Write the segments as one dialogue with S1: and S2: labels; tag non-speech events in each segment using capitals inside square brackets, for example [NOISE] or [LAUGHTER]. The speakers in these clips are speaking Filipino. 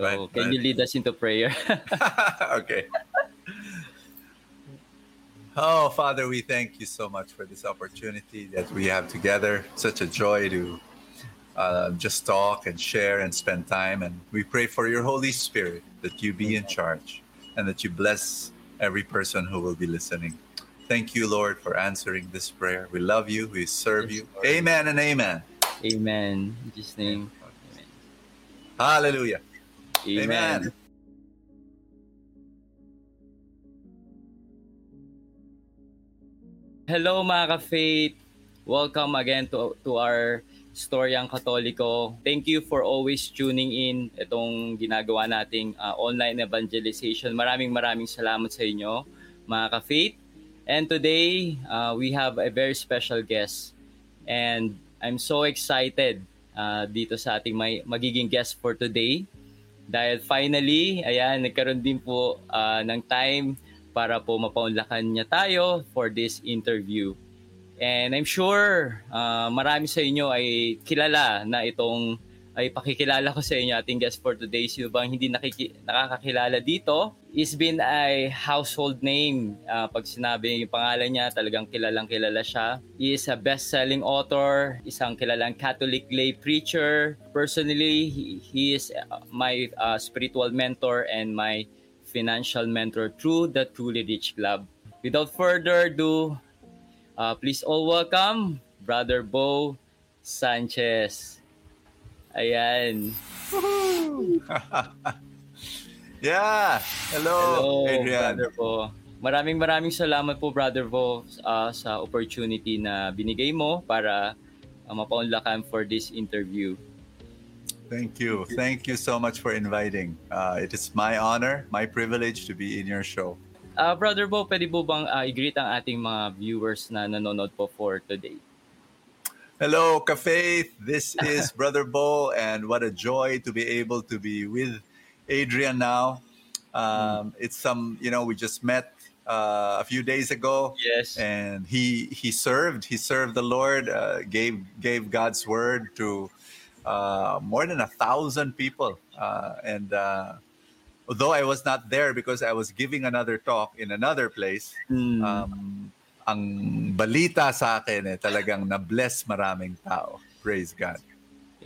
S1: So,
S2: Right,
S1: can
S2: right.
S1: you lead us into prayer? [LAUGHS]
S2: okay. Oh, Father, we thank you so much for this opportunity that we have together. Such a joy to uh, just talk and share and spend time. And we pray for your Holy Spirit that you be in charge and that you bless every person who will be listening. Thank you, Lord, for answering this prayer. We love you. We serve you. Amen and amen.
S1: Amen. In Jesus' name.
S2: Hallelujah.
S1: Amen.
S2: Amen.
S1: Hello mga ka-faith. Welcome again to, to our Storyang Katoliko. Thank you for always tuning in itong ginagawa nating uh, online evangelization. Maraming maraming salamat sa inyo mga ka-faith. And today, uh, we have a very special guest. And I'm so excited uh, dito sa ating may, magiging guest for today. Dahil finally, ayan, nagkaroon din po uh, ng time para po mapaunlakan niya tayo for this interview. And I'm sure uh, marami sa inyo ay kilala na itong ay pakikilala ko sa inyo ating guest for today. Sino bang hindi nakiki- nakakakilala dito? He's been a household name. Uh, pag sinabi yung pangalan niya, talagang kilalang kilala siya. He is a best-selling author, isang kilalang Catholic lay preacher. Personally, he, he is uh, my uh, spiritual mentor and my financial mentor through the Truly Rich Club. Without further ado, uh, please all welcome Brother Bo Sanchez. Ayan. [LAUGHS] [LAUGHS]
S2: yeah. Hello,
S1: Hello,
S2: Adrian.
S1: Brother Bo. Maraming maraming salamat po, Brother Bo, uh, sa opportunity na binigay mo para uh, mapaunlakan for this interview.
S2: Thank you. Thank you so much for inviting. Uh, it is my honor, my privilege to be in your show.
S1: Uh, Brother Bo, pwede po bang uh, i-greet ang ating mga viewers na nanonood po for today?
S2: Hello, Cafe. This is Brother Bo, and what a joy to be able to be with Adrian now. Um, It's some, you know, we just met uh, a few days ago,
S1: Yes.
S2: and he he served. He served the Lord, uh, gave gave God's word to uh, more than a thousand people, uh, and. Uh, Although I was not there because I was giving another talk in another place,
S1: Mm.
S2: um, ang balita sa akin eh, talagang na-bless maraming tao. Praise God.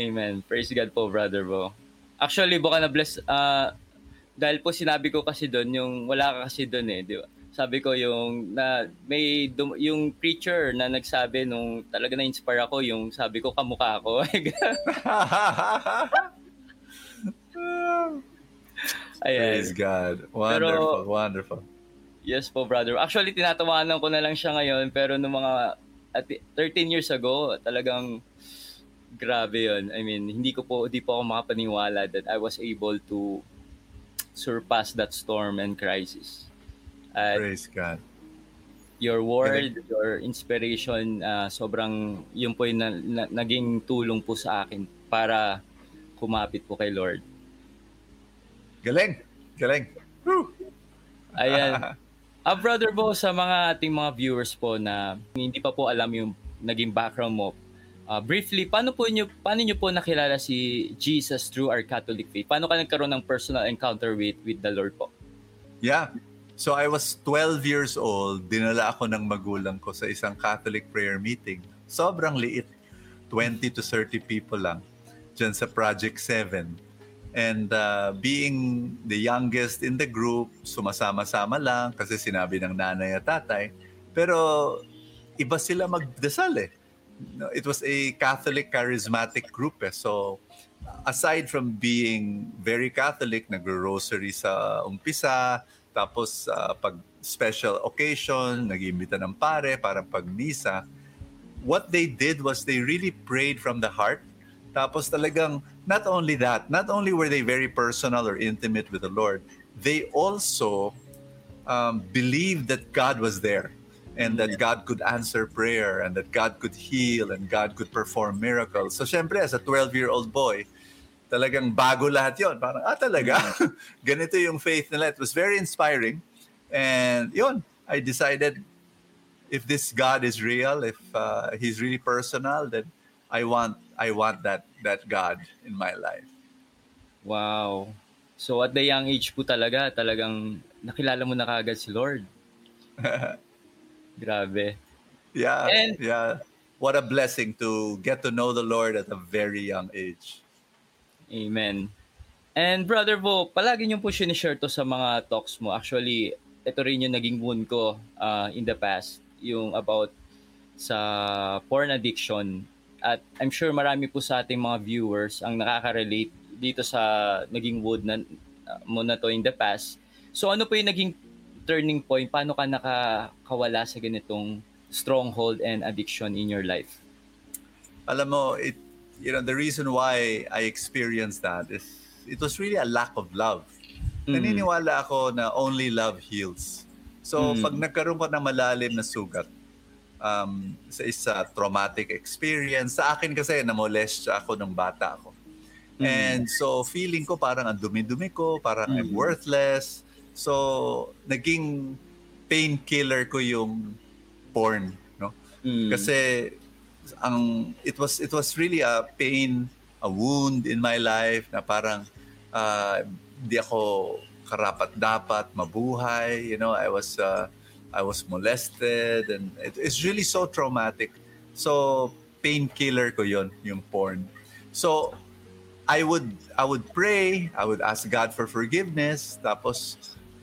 S1: Amen. Praise God po, Brother Bo. Actually, baka na-bless, ah, dahil po sinabi ko kasi doon, yung wala ka kasi doon eh, di ba? Sabi ko yung na may dum- yung preacher na nagsabi nung talaga na-inspire ako yung sabi ko kamukha ako. [LAUGHS]
S2: Praise
S1: Ayan.
S2: God. Wonderful, wonderful.
S1: Yes po, brother. Actually, tinatawanan ko na lang siya ngayon pero nung mga at 13 years ago, talagang grabe yun. I mean, hindi ko po, hindi po ako makapaniwala that I was able to surpass that storm and crisis. At
S2: Praise God.
S1: your word, your inspiration, ah, sobrang, yun po yung na, na- naging tulong po sa akin para kumapit po kay Lord.
S2: Galing. Galing. Woo.
S1: Ayan. [LAUGHS] Ah, brother Bo, sa mga ating mga viewers po na hindi pa po alam yung naging background mo, ah, briefly, paano po nyo, paano nyo po nakilala si Jesus through our Catholic faith? Paano ka nagkaroon ng personal encounter with with the Lord po?
S2: Yeah. So I was 12 years old. Dinala ako ng magulang ko sa isang Catholic prayer meeting. Sobrang liit. 20 to 30 people lang. Diyan sa Project 7. And uh, being the youngest in the group, sumasama-sama lang kasi sinabi ng nanay at tatay. Pero iba sila magdasal eh. No, It was a Catholic charismatic group eh. So aside from being very Catholic, nagro-rosary sa umpisa, tapos uh, pag special occasion, nag-imbita ng pare para pag-misa, what they did was they really prayed from the heart. Tapos talagang, not only that, not only were they very personal or intimate with the Lord, they also um, believed that God was there and that God could answer prayer and that God could heal and God could perform miracles. So syempre, as a 12-year-old boy, talagang bago lahat yon Parang, ah talaga? [LAUGHS] Ganito yung faith nila. It was very inspiring. And yon I decided if this God is real, if uh, He's really personal, then I want I want that that God in my life.
S1: Wow. So at the young age po talaga, talagang nakilala mo na kagad si Lord. [LAUGHS] Grabe.
S2: Yeah,
S1: And-
S2: yeah. What a blessing to get to know the Lord at a very young age.
S1: Amen. And brother Bo, palagi niyo po sinishare to sa mga talks mo. Actually, ito rin yung naging wound ko uh, in the past, yung about sa porn addiction. At I'm sure marami po sa ating mga viewers ang nakaka-relate dito sa naging wound na, uh, mo na to in the past. So ano po yung naging turning point? Paano ka nakakawala sa ganitong stronghold and addiction in your life?
S2: Alam mo, it, you know, the reason why I experienced that is it was really a lack of love.
S1: Mm.
S2: Naniniwala ako na only love heals. So,
S1: Mm.
S2: pag nagkaroon ka ng malalim na sugat, um, sa isa traumatic experience, sa akin kasi namolest ako nung bata ako.
S1: Mm.
S2: And so, feeling ko parang ang dumi-dumi ko, parang I'm
S1: Mm.
S2: worthless. So, naging painkiller ko yung porn, no?
S1: Mm.
S2: Kasi ang it was it was really a pain, a wound in my life na parang ah, hindi ako karapat dapat mabuhay, you know, I was uh, I was molested and it, it's really so traumatic. So painkiller ko 'yon, yung porn. So I would I would pray, I would ask God for forgiveness, tapos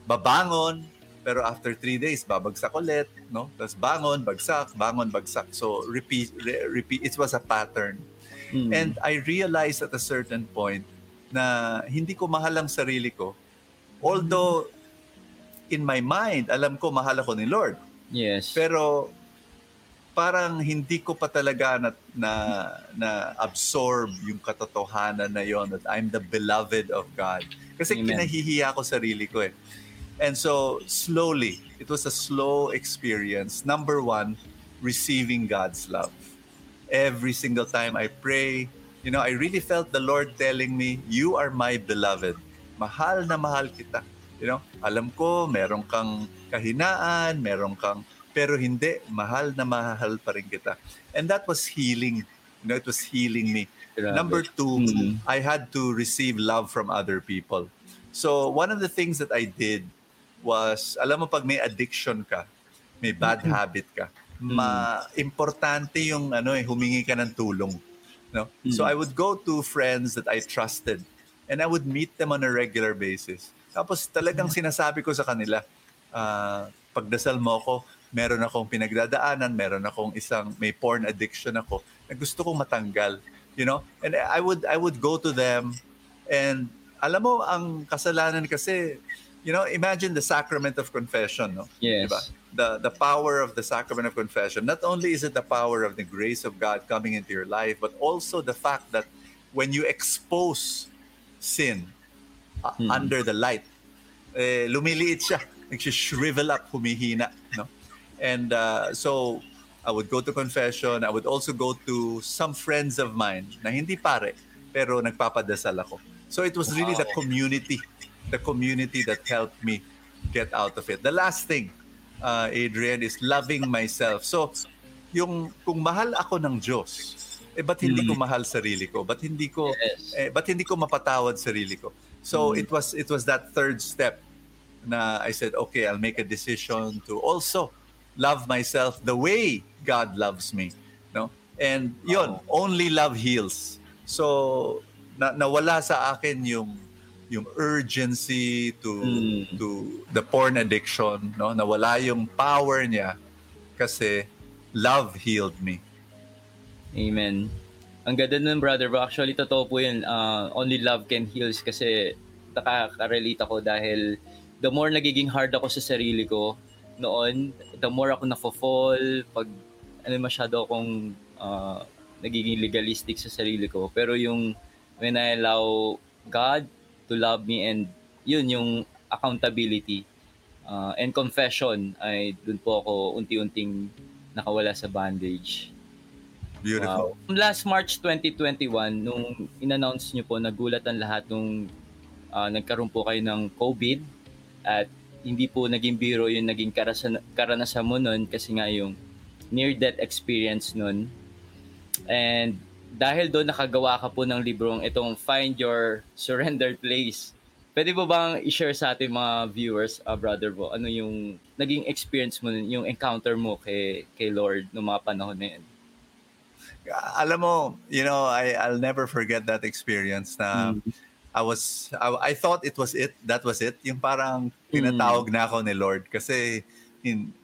S2: babangon, pero after three days, babagsak ulit, no? Tapos bangon, bagsak, bangon, bagsak. So repeat, re- repeat. It was a pattern.
S1: Mm.
S2: And I realized at a certain point na hindi ko mahal ang sarili ko. Although in my mind, alam ko mahal ako ni Lord.
S1: yes.
S2: Pero parang hindi ko pa talaga na, na, na absorb yung katotohanan na yon that I'm the beloved of God. Kasi
S1: Amen.
S2: kinahihiya ko sarili ko eh. And so slowly, it was a slow experience. Number one, receiving God's love. Every single time I pray, you know, I really felt the Lord telling me, you are my beloved. Mahal na mahal kita. You know, alam ko meron kang kahinaan, meron kang pero hindi, mahal na mahal pa rin kita. And that was healing. You know, it was healing me.
S1: Grabe.
S2: Number two,
S1: Mm.
S2: I had to receive love from other people. So one of the things that I did was, alam mo pag may addiction ka, may bad habit ka, ma importante yung ano eh humingi ka ng tulong, no? So I would go to friends that I trusted and I would meet them on a regular basis. Tapos talagang sinasabi ko sa kanila, ah, pagdasal mo ako, meron akong pinagdadaanan, meron akong isang may porn addiction ako na gusto kong matanggal, you know? And I would I would go to them and alam mo ang kasalanan kasi you know, imagine the sacrament of confession, no?
S1: Yes.
S2: Diba? The the power of the sacrament of confession. Not only is it the power of the grace of God coming into your life, but also the fact that when you expose sin uh,
S1: Hmm.
S2: under the light, eh, lumiliit siya. Nag-shrivel up, humihina. No? And uh, so, I would go to confession. I would also go to some friends of mine na hindi pare, pero nagpapadasal ako. So it was really the community, the community that helped me get out of it. The last thing, uh, Adrian, is loving myself. So, yung kung mahal ako ng Diyos, eh ba't hindi ko mahal sarili ko? Ba't hindi ko
S1: Yes.
S2: eh ba't hindi ko mapatawad sarili ko? So it was it was that third step na I said, okay, I'll make a decision to also love myself the way God loves me, no? And yun, only love heals. So na nawala sa akin yung yung urgency to
S1: Mm.
S2: to the porn addiction, no? Nawala yung power niya kasi love healed me.
S1: Amen. Ang ganda nun, brother. But actually, totoo po yun. Uh, only love can heals kasi nakaka-relate ako dahil the more nagiging hard ako sa sarili ko noon, the more ako nafo-fall, pag ano masyado akong uh, nagiging legalistic sa sarili ko. Pero yung when I allow God to love me and yun yung accountability uh, and confession ay dun po ako unti-unting nakawala sa bandage.
S2: Beautiful.
S1: Wow. Last March 2021, nung in-announce nyo po, nagulat ang lahat nung ah, nagkaroon po kayo ng COVID at hindi po naging biro yung naging karasan, karanasan mo nun kasi nga yung near-death experience nun. And dahil doon nakagawa ka po ng librong itong Find Your Surrendered Place Pwede mo bang i-share sa ating mga viewers, uh, Brother Bo, ano yung naging experience mo, yung encounter mo kay, kay Lord noong mga panahon na yun?
S2: Alam mo, you know, I, I'll never forget that experience na mm. I was, I, I thought it was it, that was it. Yung parang tinatawag mm. na ako ni Lord kasi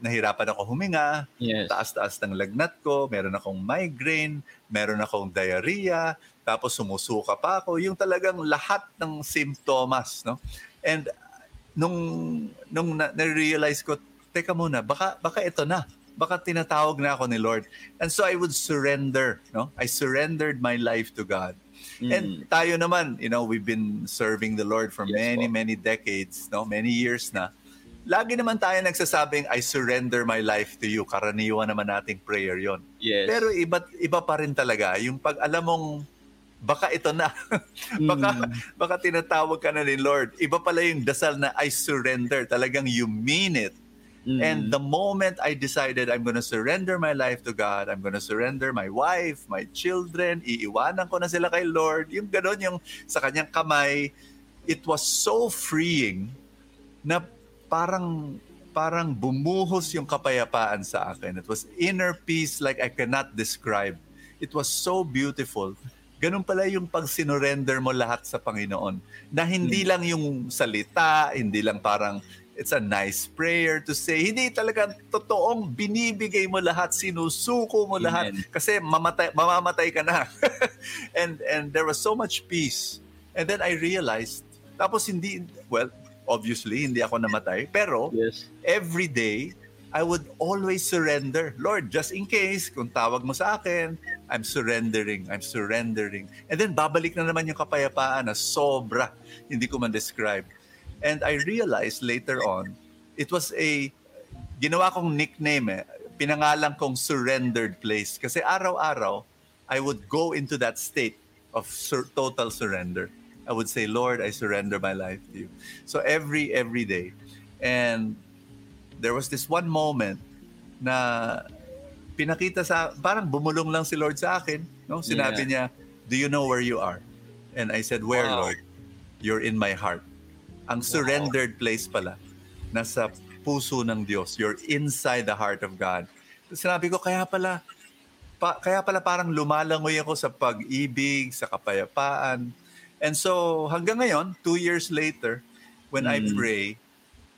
S2: nahirapan ako huminga,
S1: yes.
S2: taas-taas ng lagnat ko, meron akong migraine, meron akong diarrhea, tapos sumusuka pa ako, yung talagang lahat ng symptoms, no? And nung nung na- realize ko, teka muna, baka baka ito na. Baka tinatawag na ako ni Lord. And so I would surrender, no? I surrendered my life to God. Mm. And tayo naman, you know, we've been serving the Lord for yes, many, po. many decades, no? Many years na. Lagi naman tayo nagsasabing, I surrender my life to you. Karaniwan naman nating prayer yon.
S1: Yes.
S2: Pero iba, iba pa rin talaga. Yung pag alam mong baka ito na. [LAUGHS] baka, mm. baka tinatawag ka na ni Lord. Iba pala yung dasal na I surrender. Talagang you mean it. Mm. And the moment I decided I'm gonna surrender my life to God, I'm gonna surrender my wife, my children, iiwanan ko na sila kay Lord, yung gano'n, yung sa kanyang kamay, it was so freeing na parang parang bumuhos yung kapayapaan sa akin. It was inner peace like I cannot describe. It was so beautiful ganun pala yung pag sinurrender mo lahat sa Panginoon. Na hindi hmm. lang yung salita, hindi lang parang it's a nice prayer to say. Hindi talaga totoong binibigay mo lahat, sinusuko mo Amen. lahat kasi mamatay mamamatay ka na. [LAUGHS] and and there was so much peace. And then I realized tapos hindi well, obviously hindi ako namatay, pero
S1: yes.
S2: every day I would always surrender. Lord, just in case, kung tawag mo sa akin, I'm surrendering, I'm surrendering. And then babalik na naman yung kapayapaan na sobra, hindi ko man describe. And I realized later on, it was a, ginawa kong nickname eh, pinangalan kong surrendered place. Kasi araw-araw, I would go into that state of sur- total surrender. I would say, Lord, I surrender my life to you. So every, every day. And there was this one moment na pinakita sa parang bumulong lang si Lord sa akin, no? Sinabi yeah. niya, "Do you know where you are?" And I said, "Where, wow. Lord?" "You're in my heart." Ang surrendered wow. place pala nasa puso ng Diyos. You're inside the heart of God. Sinabi ko, kaya pala pa, kaya pala parang lumalangoy ako sa pag-ibig, sa kapayapaan. And so hanggang ngayon, two years later, when mm. I pray,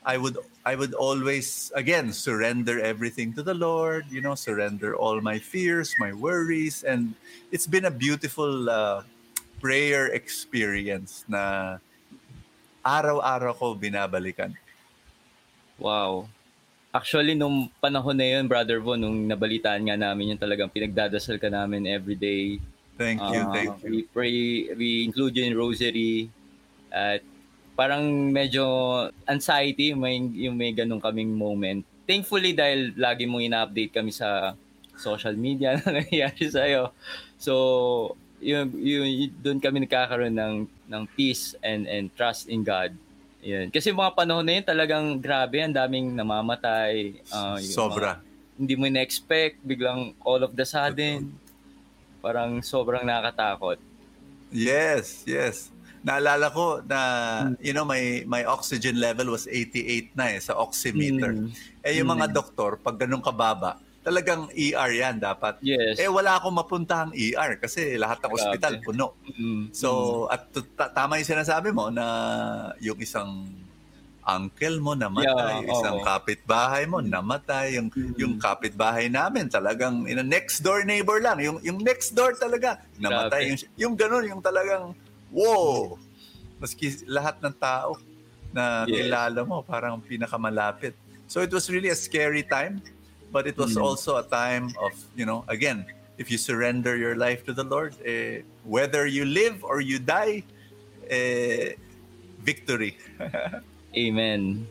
S2: I would I would always again surrender everything to the Lord, you know, surrender all my fears, my worries and it's been a beautiful uh, prayer experience na araw-araw ko binabalikan.
S1: Wow. Actually, nung panahon na yun, Brother Von, nung nabalitaan nga namin yung talagang pinagdadasal ka namin every day.
S2: Thank you, uh, thank you.
S1: We pray, we include you in rosary. At parang medyo anxiety may yung may ganun kaming moment. Thankfully dahil lagi mong ina-update kami sa social media [LAUGHS] na nangyayari sa iyo. So, yun, yun, doon kami nagkakaroon ng ng peace and and trust in God. Yun. Kasi mga panahon na yun talagang grabe, ang daming namamatay.
S2: Uh, Sobra.
S1: Mga, hindi mo na-expect, biglang all of the sudden. Parang sobrang nakakatakot.
S2: Yes, yes naalala ko na mm. you know my my oxygen level was 88 na eh sa oximeter. Mm. Eh yung mga mm. doktor pag ganun kababa, talagang ER yan dapat.
S1: Yes.
S2: Eh wala akong mapuntahang ER kasi lahat ng ospital puno.
S1: Mm.
S2: So at t- tama yung sinasabi mo na yung isang uncle mo namatay, yeah, isang oh. kapitbahay mo namatay, yung mm. yung kapitbahay namin talagang in a next door neighbor lang, yung yung next door talaga namatay, yung yung ganun, yung talagang wow! Maski lahat ng tao na yes. kilala mo, parang pinakamalapit. So it was really a scary time, but it was mm. also a time of, you know, again, if you surrender your life to the Lord, eh, whether you live or you die, eh, victory. [LAUGHS]
S1: Amen.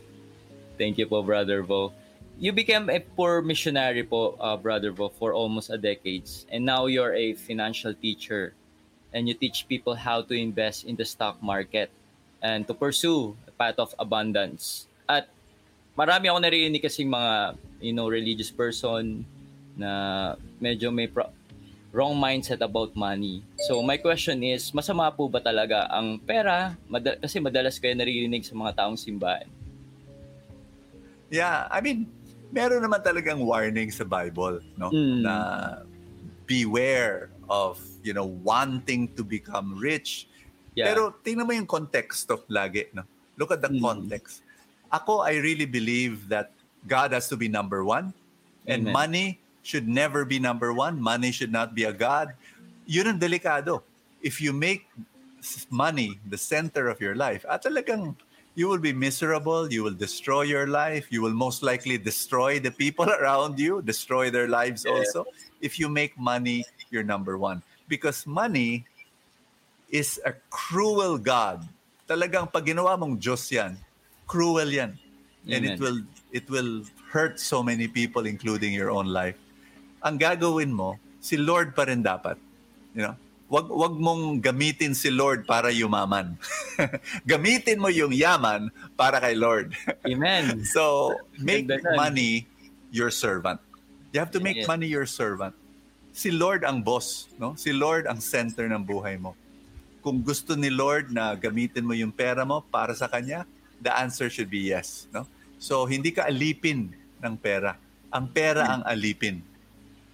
S1: Thank you po, Brother Bo. You became a poor missionary po, uh, Brother Bo, for almost a decade. And now you're a financial teacher and you teach people how to invest in the stock market and to pursue a path of abundance. At marami ako narinig kasi mga you know religious person na medyo may pro- wrong mindset about money. So my question is, masama po ba talaga ang pera? Mada- kasi madalas kayo naririnig sa mga taong simbahan.
S2: Yeah, I mean, meron naman talagang warning sa Bible, no?
S1: Mm.
S2: Na beware of, you know, wanting to become rich.
S1: Yeah.
S2: Pero tingnan mo yung context of lagi, no? Look at the
S1: Mm.
S2: context. Ako, I really believe that God has to be number one. And
S1: Amen.
S2: money should never be number one. Money should not be a God. Yun ang delikado. If you make money the center of your life, at talagang you will be miserable, you will destroy your life, you will most likely destroy the people [LAUGHS] around you, destroy their lives
S1: Yeah.
S2: also. If you make money your number one. Because money is a cruel God. Talagang pag ginawa mong Diyos yan, cruel yan. And it will it will hurt so many people including your own life. Ang gagawin mo, si Lord pa rin dapat. You know? Wag wag mong gamitin si Lord para yumaman. [LAUGHS] gamitin mo yung yaman para kay Lord. [LAUGHS]
S1: Amen.
S2: So, make
S1: Ganda
S2: money your servant. You have to make
S1: Yes.
S2: money your servant. Si Lord ang boss, no? Si Lord ang center ng buhay mo. Kung gusto ni Lord na gamitin mo yung pera mo para sa kanya, the answer should be yes, no? So, hindi ka alipin ng pera. Ang pera ang alipin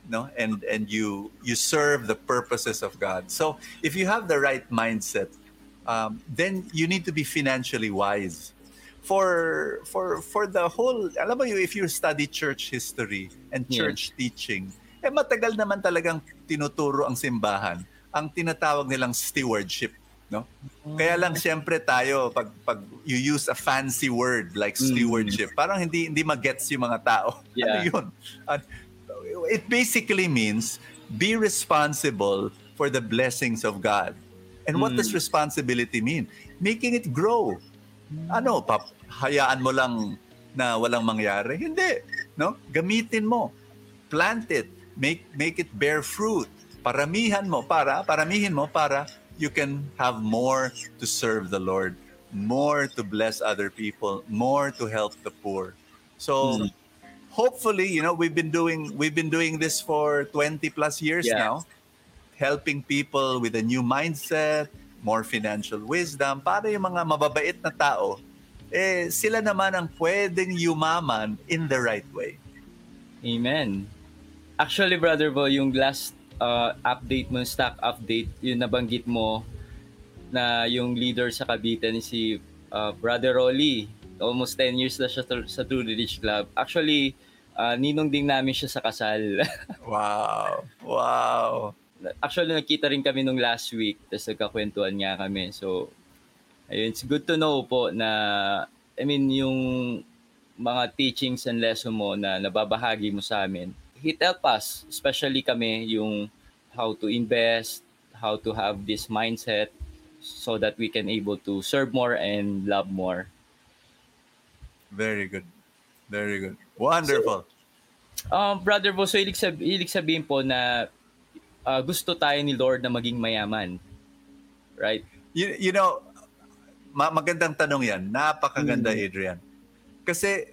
S2: no? And and you you serve the purposes of god. So if you have the right mindset um, then you need to be financially wise. For for for the whole alam mo you if you study church history and church teaching eh matagal naman talagang tinuturo ang simbahan ang tinatawag nilang stewardship no? Kaya lang siyempre tayo pag pag you use a fancy word like
S1: Mm.
S2: stewardship parang hindi hindi magets yung mga tao. [LAUGHS] Ano
S1: Yeah.
S2: yun? At it basically means be responsible for the blessings of God. And what
S1: Mm.
S2: does responsibility mean? Making it grow. Ano, pap, hayaan mo lang na walang mangyari? Hindi, no? Gamitin mo. Plant it. Make make it bear fruit. Paramihan mo para paramihin mo para you can have more to serve the Lord, more to bless other people, more to help the poor. So
S1: Mm.
S2: Hopefully, you know, we've been doing we've been doing this for 20 plus years
S1: Yeah.
S2: now, helping people with a new mindset, more financial wisdom para yung mga mababait na tao eh sila naman ang pwedeng yumaman in the right way.
S1: Amen. Actually, Brother Bo, yung last uh, update mo, stock update, yung nabanggit mo na yung leader sa Cavite ni si uh, Brother Rolly. Almost 10 years na siya to- sa True Rich Club. Actually, uh, ninong din namin siya sa kasal. [LAUGHS]
S2: Wow. Wow.
S1: Actually, nakita rin kami nung last week, tapos nagkakwentuhan nga kami. So, ayun, it's good to know po na, I mean, yung mga teachings and lesson mo na nababahagi mo sa amin, it help us, especially kami, yung how to invest, how to have this mindset so that we can able to serve more and love more.
S2: Very good. Very good. Wonderful.
S1: Um, Brother Bo, so ibig, sab- ibig sabihin po na uh, gusto tayo ni Lord na maging mayaman. Right?
S2: you, you know, ma- magandang tanong yan. Napakaganda,
S1: Mm.
S2: Adrian. Kasi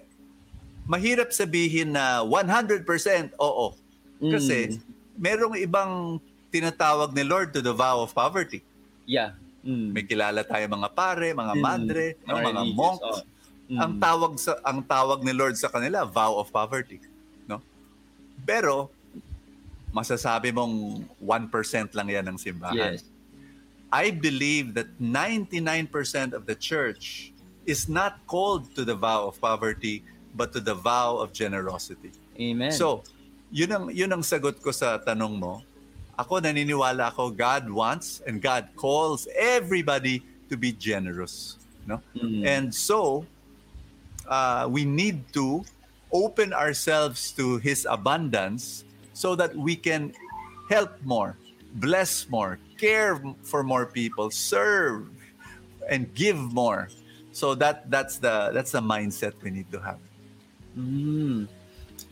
S2: mahirap sabihin na 100% oo. Kasi
S1: Mm.
S2: merong ibang tinatawag ni Lord to the vow of poverty.
S1: Yeah. Mm.
S2: May kilala tayo mga pare, mga
S1: Mm.
S2: madre, no, mga
S1: religious,
S2: monks.
S1: oh. Mm.
S2: Ang tawag sa ang tawag ni Lord sa kanila, vow of poverty, no? Pero masasabi mong 1% lang 'yan ng simbahan.
S1: Yes.
S2: I believe that 99% of the church is not called to the vow of poverty but to the vow of generosity.
S1: Amen.
S2: So, yun ang yun ang sagot ko sa tanong mo. Ako naniniwala ako God wants and God calls everybody to be generous, no?
S1: Mm.
S2: And so, uh, we need to open ourselves to His abundance so that we can help more, bless more, care for more people, serve, and give more. So that that's the that's the mindset we need to have.
S1: Mm.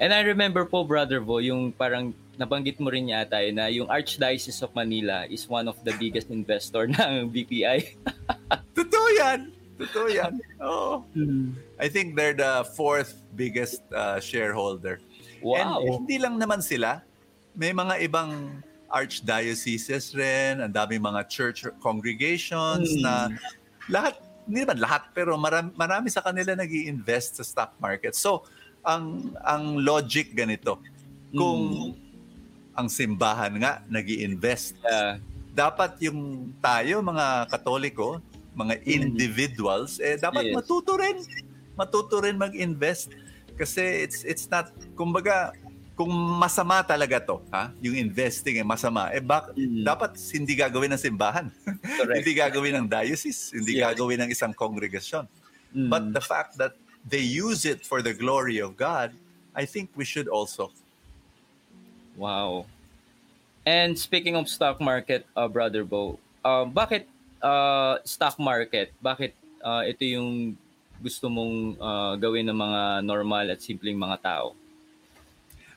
S1: And I remember po, Brother Bo, yung parang nabanggit mo rin yata eh, na yung Archdiocese of Manila is one of the biggest investor [LAUGHS] ng BPI.
S2: Totoo yan. Totoo yan. Oo. I think they're the fourth biggest uh, shareholder. And
S1: Wow.
S2: hindi lang naman sila. May mga ibang archdioceses rin, ang daming mga church congregations
S1: Mm.
S2: na lahat, hindi naman lahat, pero marami, marami sa kanila nag invest sa stock market. So, ang ang logic ganito, kung ang simbahan nga nag invest
S1: Yeah.
S2: dapat yung tayo mga katoliko, mga individuals, eh dapat
S1: Yes.
S2: matuto rin. Matuto rin mag-invest kasi it's it's not kumbaga kung masama talaga to, ha? Yung investing eh masama, eh bak-
S1: Mm.
S2: dapat hindi gagawin ng simbahan. [LAUGHS] Hindi gagawin ng diocese, hindi
S1: Yeah.
S2: gagawin ng isang congregation.
S1: Mm.
S2: But the fact that they use it for the glory of God, I think we should also.
S1: Wow. And speaking of stock market, uh, Brother Bo, uh, bakit uh, stock market? Bakit uh, ito yung gusto mong uh, gawin ng mga normal at simpleng mga tao?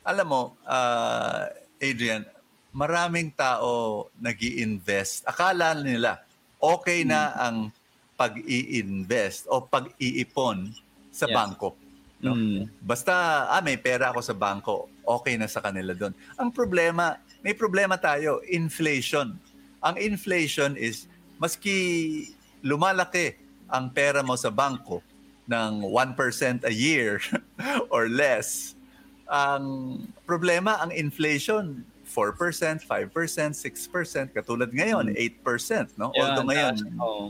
S2: Alam mo, uh, Adrian, maraming tao nag invest Akala nila okay na ang pag-i-invest o pag-iipon sa
S1: Yeah.
S2: bangko. No?
S1: Mm.
S2: Basta, ah, may pera ako sa bangko, okay na sa kanila doon. Ang problema, may problema tayo, inflation. Ang inflation is, maski lumalaki ang pera mo sa bangko ng 1% a year [LAUGHS] or less, ang problema, ang inflation, 4%, 5%, 6%, katulad ngayon, 8%. No?
S1: Yeah,
S2: Although ngayon.
S1: Oo.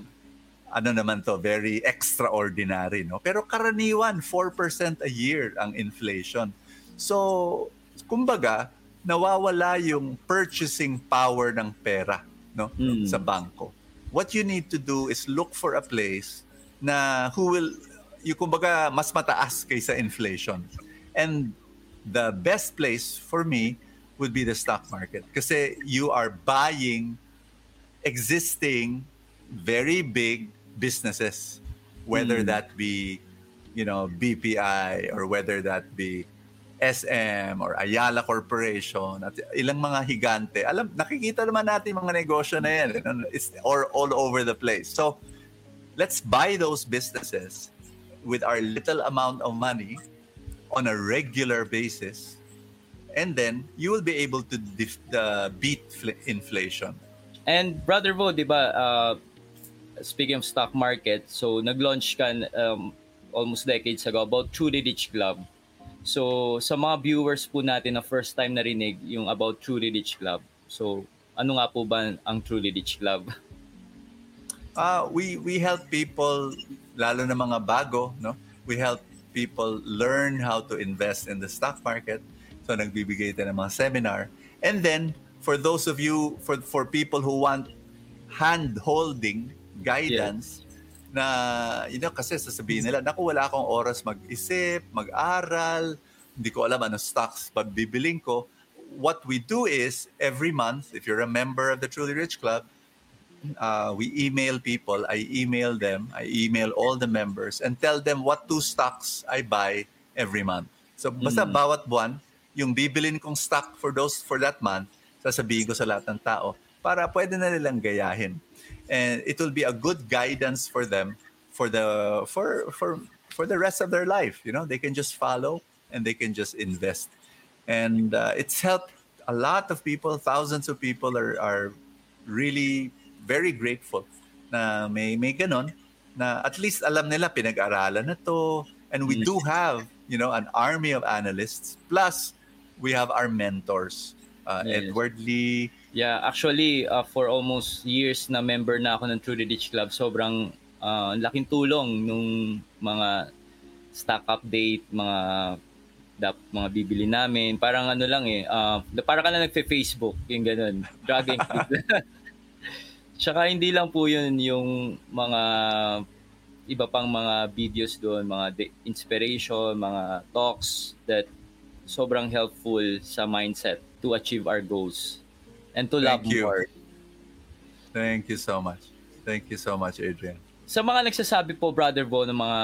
S2: ano naman to, very extraordinary, no? Pero karaniwan, 4% a year ang inflation. So, kumbaga, nawawala yung purchasing power ng pera, no?
S1: Mm.
S2: Sa bangko. What you need to do is look for a place na who will, yung kumbaga, mas mataas kaysa inflation. And the best place for me would be the stock market. Kasi you are buying existing very big businesses whether
S1: Mm.
S2: that be you know BPI or whether that be SM or Ayala Corporation at ilang mga higante. Alam nakikita naman natin mga negosyo na yan it's or all over the place. So let's buy those businesses with our little amount of money on a regular basis and then you will be able to def- uh, beat fl- inflation.
S1: And Brother Bo, di ba, uh, speaking of stock market, so nag-launch ka um, almost decades ago about Truly Rich Club. So sa mga viewers po natin na first time narinig yung about Truly Rich Club. So ano nga po ba ang Truly Rich Club?
S2: Uh, [LAUGHS] we we help people lalo na mga bago, no? We help people learn how to invest in the stock market. So nagbibigay tayo ng mga seminar. And then for those of you for for people who want hand holding guidance na you know kasi sasabihin nila naku wala akong oras mag-isip, mag-aral, hindi ko alam ano stocks pabibiling ko. What we do is every month if you're a member of the Truly Rich Club, uh, we email people. I email them. I email all the members and tell them what two stocks I buy every month. So basta
S1: Mm.
S2: bawat buwan, yung bibilin kong stock for those for that month, sasabihin ko sa lahat ng tao para pwede na nilang gayahin. And it will be a good guidance for them for the for for for the rest of their life. You know, they can just follow and they can just invest. And uh, it's helped a lot of people, thousands of people are are really very grateful na may may ganon na at least alam nila pinag-aralan na to and we
S1: Mm.
S2: do have you know an army of analysts plus we have our mentors uh,
S1: Yes.
S2: Edward Lee
S1: Yeah, actually uh, for almost years na member na ako ng Truly Rich Club, sobrang uh, laking tulong nung mga stock update, mga dap, mga bibili namin. Parang ano lang eh, uh, para ka na nagfe-Facebook, yung ganun. Drag. [LAUGHS] Tsaka hindi lang po yun yung mga iba pang mga videos doon, mga de- inspiration, mga talks that sobrang helpful sa mindset to achieve our goals and to love
S2: Thank you.
S1: more.
S2: thank you so much thank you so much Adrian
S1: Sa mga nagsasabi po, Brother Bo, ng mga,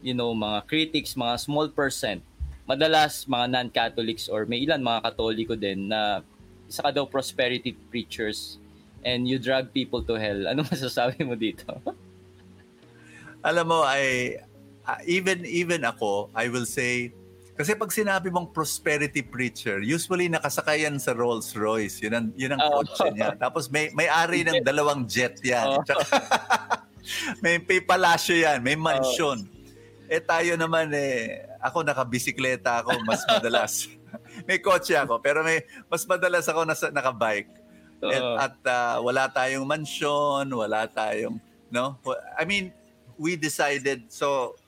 S1: you know, mga critics, mga small percent, madalas mga non-Catholics or may ilan mga Katoliko din na isa ka daw prosperity preachers and you drag people to hell. Ano [LAUGHS] masasabi mo dito?
S2: alam mo I uh, even even ako I will say Kasi pag sinabi mong prosperity preacher, usually nakasakay yan sa Rolls Royce. Yun ang, yun ang kotse niya. Tapos may, may ari ng dalawang jet yan. Tsaka, [LAUGHS] may, may palasyo yan, may mansion. Eh tayo naman eh, ako nakabisikleta ako mas madalas. [LAUGHS] may kotse ako, pero may mas madalas ako nasa, nakabike. At,
S1: Oo.
S2: at ah, wala tayong mansion, wala tayong, no? I mean, we decided, so,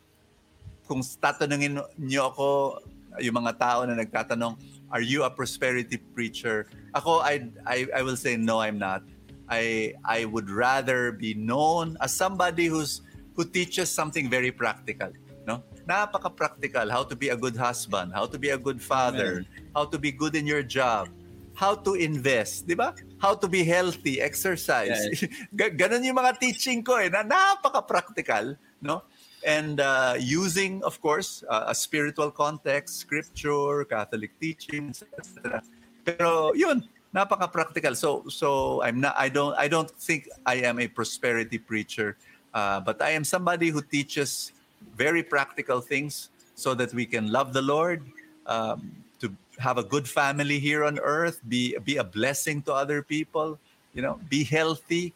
S2: kung tatanungin niyo ako, yung mga tao na nagtatanong, are you a prosperity preacher? Ako, I, I, I will say, no, I'm not. I, I would rather be known as somebody who's, who teaches something very practical, no? Napaka-practical, how to be a good husband, how to be a good father, how to be good in your job, how to invest, di ba? How to be healthy, exercise. [LAUGHS] Ga- Ganon yung mga teaching ko eh, na napaka-practical, no? And uh, using, of course, uh, a spiritual context, scripture, Catholic teachings, etc. Pero yun, napaka-practical. So, so I'm not. I don't. I don't think I am a prosperity preacher, uh, but I am somebody who teaches very practical things so that we can love the Lord, um, to have a good family here on earth, be be a blessing to other people, you know, be healthy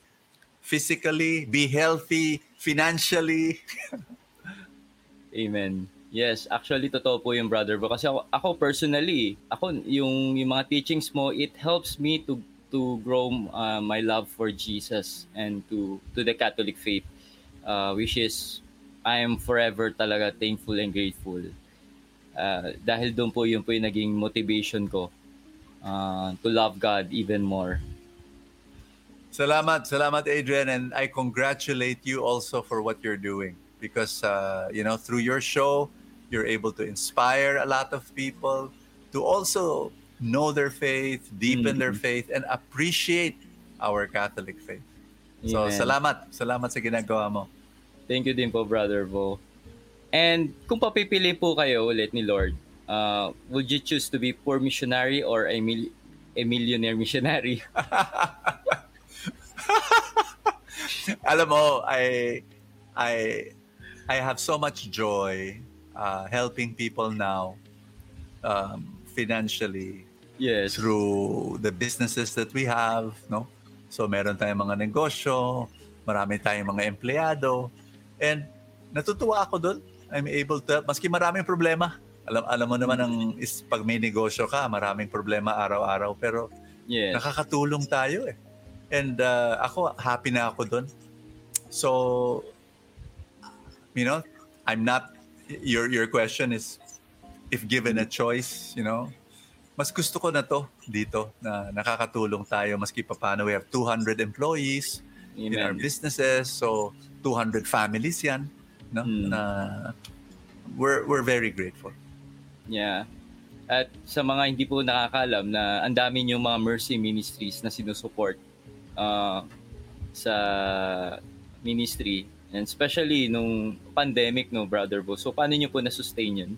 S2: physically, be healthy financially. [LAUGHS]
S1: Amen. Yes, actually totoo po yung brother bro kasi ako, ako personally, ako yung yung mga teachings mo, it helps me to to grow uh, my love for Jesus and to to the Catholic faith. Uh, which is I am forever talaga thankful and grateful. Uh, dahil doon po yun po yung naging motivation ko uh, to love God even more.
S2: Salamat, salamat Adrian and I congratulate you also for what you're doing because uh, you know through your show you're able to inspire a lot of people to also know their faith, deepen their
S1: Mhm.
S2: faith and appreciate our Catholic faith. So
S1: Amen.
S2: salamat, salamat sa ginagawa mo.
S1: Thank you din po, Brother Bo. And kung papipili po kayo ulit ni Lord, uh, would you choose to be poor missionary or a, mil- a millionaire missionary? [LAUGHS] [LAUGHS]
S2: Alam mo, I I I have so much joy uh, helping people now um, financially
S1: yes.
S2: through the businesses that we have, no? So meron tayong mga negosyo, marami tayong mga empleyado, and natutuwa ako doon. I'm able to, maski maraming problema. Alam alam mo naman ang is pag may negosyo ka, maraming problema araw-araw pero
S1: Yes.
S2: nakakatulong tayo eh. And uh, ako happy na ako doon. So you know, I'm not your your question is if given a choice, you know, mas gusto ko na to dito na nakakatulong tayo maski papaano we have 200 employees in our
S1: Amen.
S2: businesses so 200 families yan no
S1: Hmm.
S2: na we're we're very grateful
S1: Yeah. At sa mga hindi po nakakalam na ang dami yung mga mercy ministries na sinusupport uh, sa ministry and especially nung pandemic no brother Bo. So paano niyo po na-sustain yun?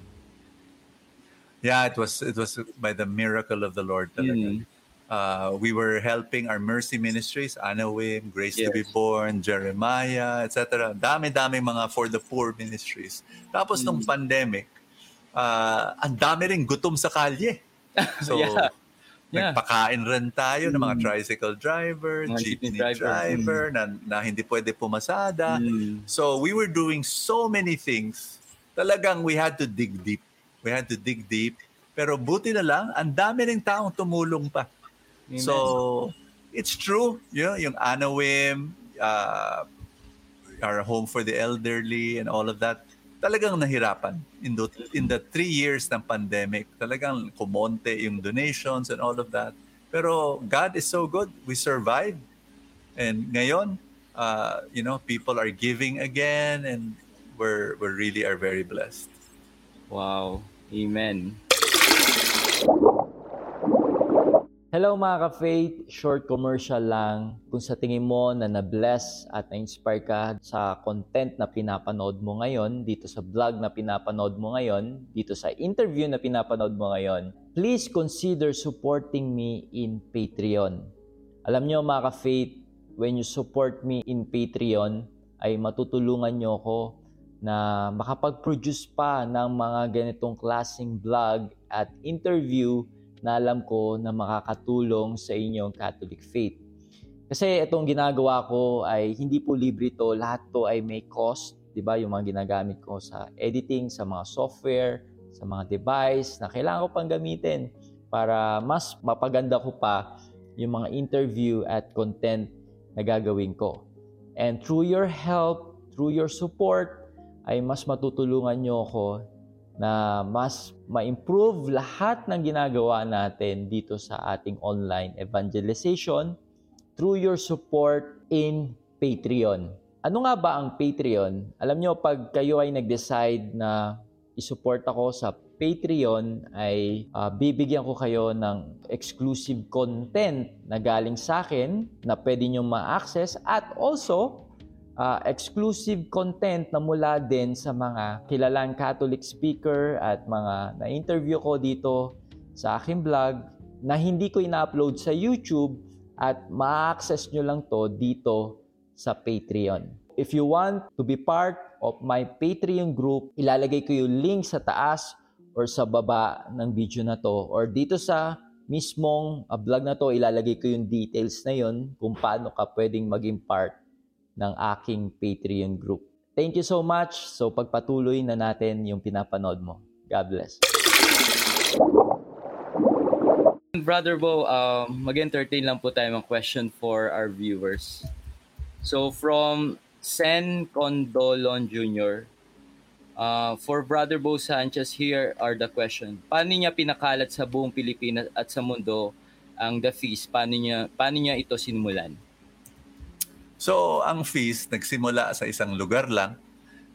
S2: yeah it was it was by the miracle of the lord talaga
S1: Mm.
S2: uh, we were helping our mercy ministries Anawim Grace to be
S1: Yes.
S2: born Jeremiah etc dami-dami mga for the poor ministries tapos nung
S1: Mm.
S2: pandemic uh, ang dami ring gutom sa kalye [LAUGHS] so
S1: Yeah. Yeah.
S2: Nagpakain rin tayo ng mga
S1: Mm.
S2: tricycle driver,
S1: Mga
S2: jeepney
S1: jeepney
S2: driver,
S1: driver.
S2: na, na hindi pwede pumasada.
S1: Mm.
S2: So we were doing so many things. Talagang we had to dig deep. We had to dig deep. Pero buti na lang, ang dami ring taong tumulong pa.
S1: Amen.
S2: So it's true, you know, yung Anawim, uh, our home for the elderly and all of that, talagang nahirapan in the, in the three years ng pandemic. Talagang kumonte yung donations and all of that. Pero God is so good. We survived. And ngayon, uh, you know, people are giving again and we're, we really are very blessed.
S1: Wow. Amen. Hello mga ka-faith, short commercial lang. Kung sa tingin mo na na-bless at na-inspire ka sa content na pinapanood mo ngayon, dito sa vlog na pinapanood mo ngayon, dito sa interview na pinapanood mo ngayon, please consider supporting me in Patreon. Alam nyo mga ka-faith, when you support me in Patreon, ay matutulungan nyo ako na makapag-produce pa ng mga ganitong klaseng vlog at interview na alam ko na makakatulong sa inyong Catholic faith. Kasi itong ginagawa ko ay hindi po libre to, lahat to ay may cost, 'di ba? Yung mga ginagamit ko sa editing, sa mga software, sa mga device na kailangan ko pang gamitin para mas mapaganda ko pa yung mga interview at content na gagawin ko. And through your help, through your support, ay mas matutulungan nyo ako na mas ma-improve lahat ng ginagawa natin dito sa ating online evangelization through your support in Patreon. Ano nga ba ang Patreon? Alam nyo, pag kayo ay nag-decide na isupport ako sa Patreon ay uh, bibigyan ko kayo ng exclusive content na galing sa akin na pwede nyo ma-access at also uh, exclusive content na mula din sa mga kilalang Catholic speaker at mga na-interview ko dito sa aking vlog na hindi ko ina-upload sa YouTube at ma-access nyo lang to dito sa Patreon. If you want to be part of my Patreon group, ilalagay ko yung link sa taas or sa baba ng video na to or dito sa mismong uh, vlog na to ilalagay ko yung details na yon kung paano ka pwedeng maging part ng aking Patreon group. Thank you so much. So pagpatuloy na natin yung pinapanood mo. God bless. Brother Bo, uh, mag-entertain lang po tayo ng question for our viewers. So from Sen Condolon Jr., Uh, for Brother Bo Sanchez, here are the question. Paano niya pinakalat sa buong Pilipinas at sa mundo ang The Feast? Paano niya, paano niya ito sinimulan?
S2: So, ang Feast nagsimula sa isang lugar lang.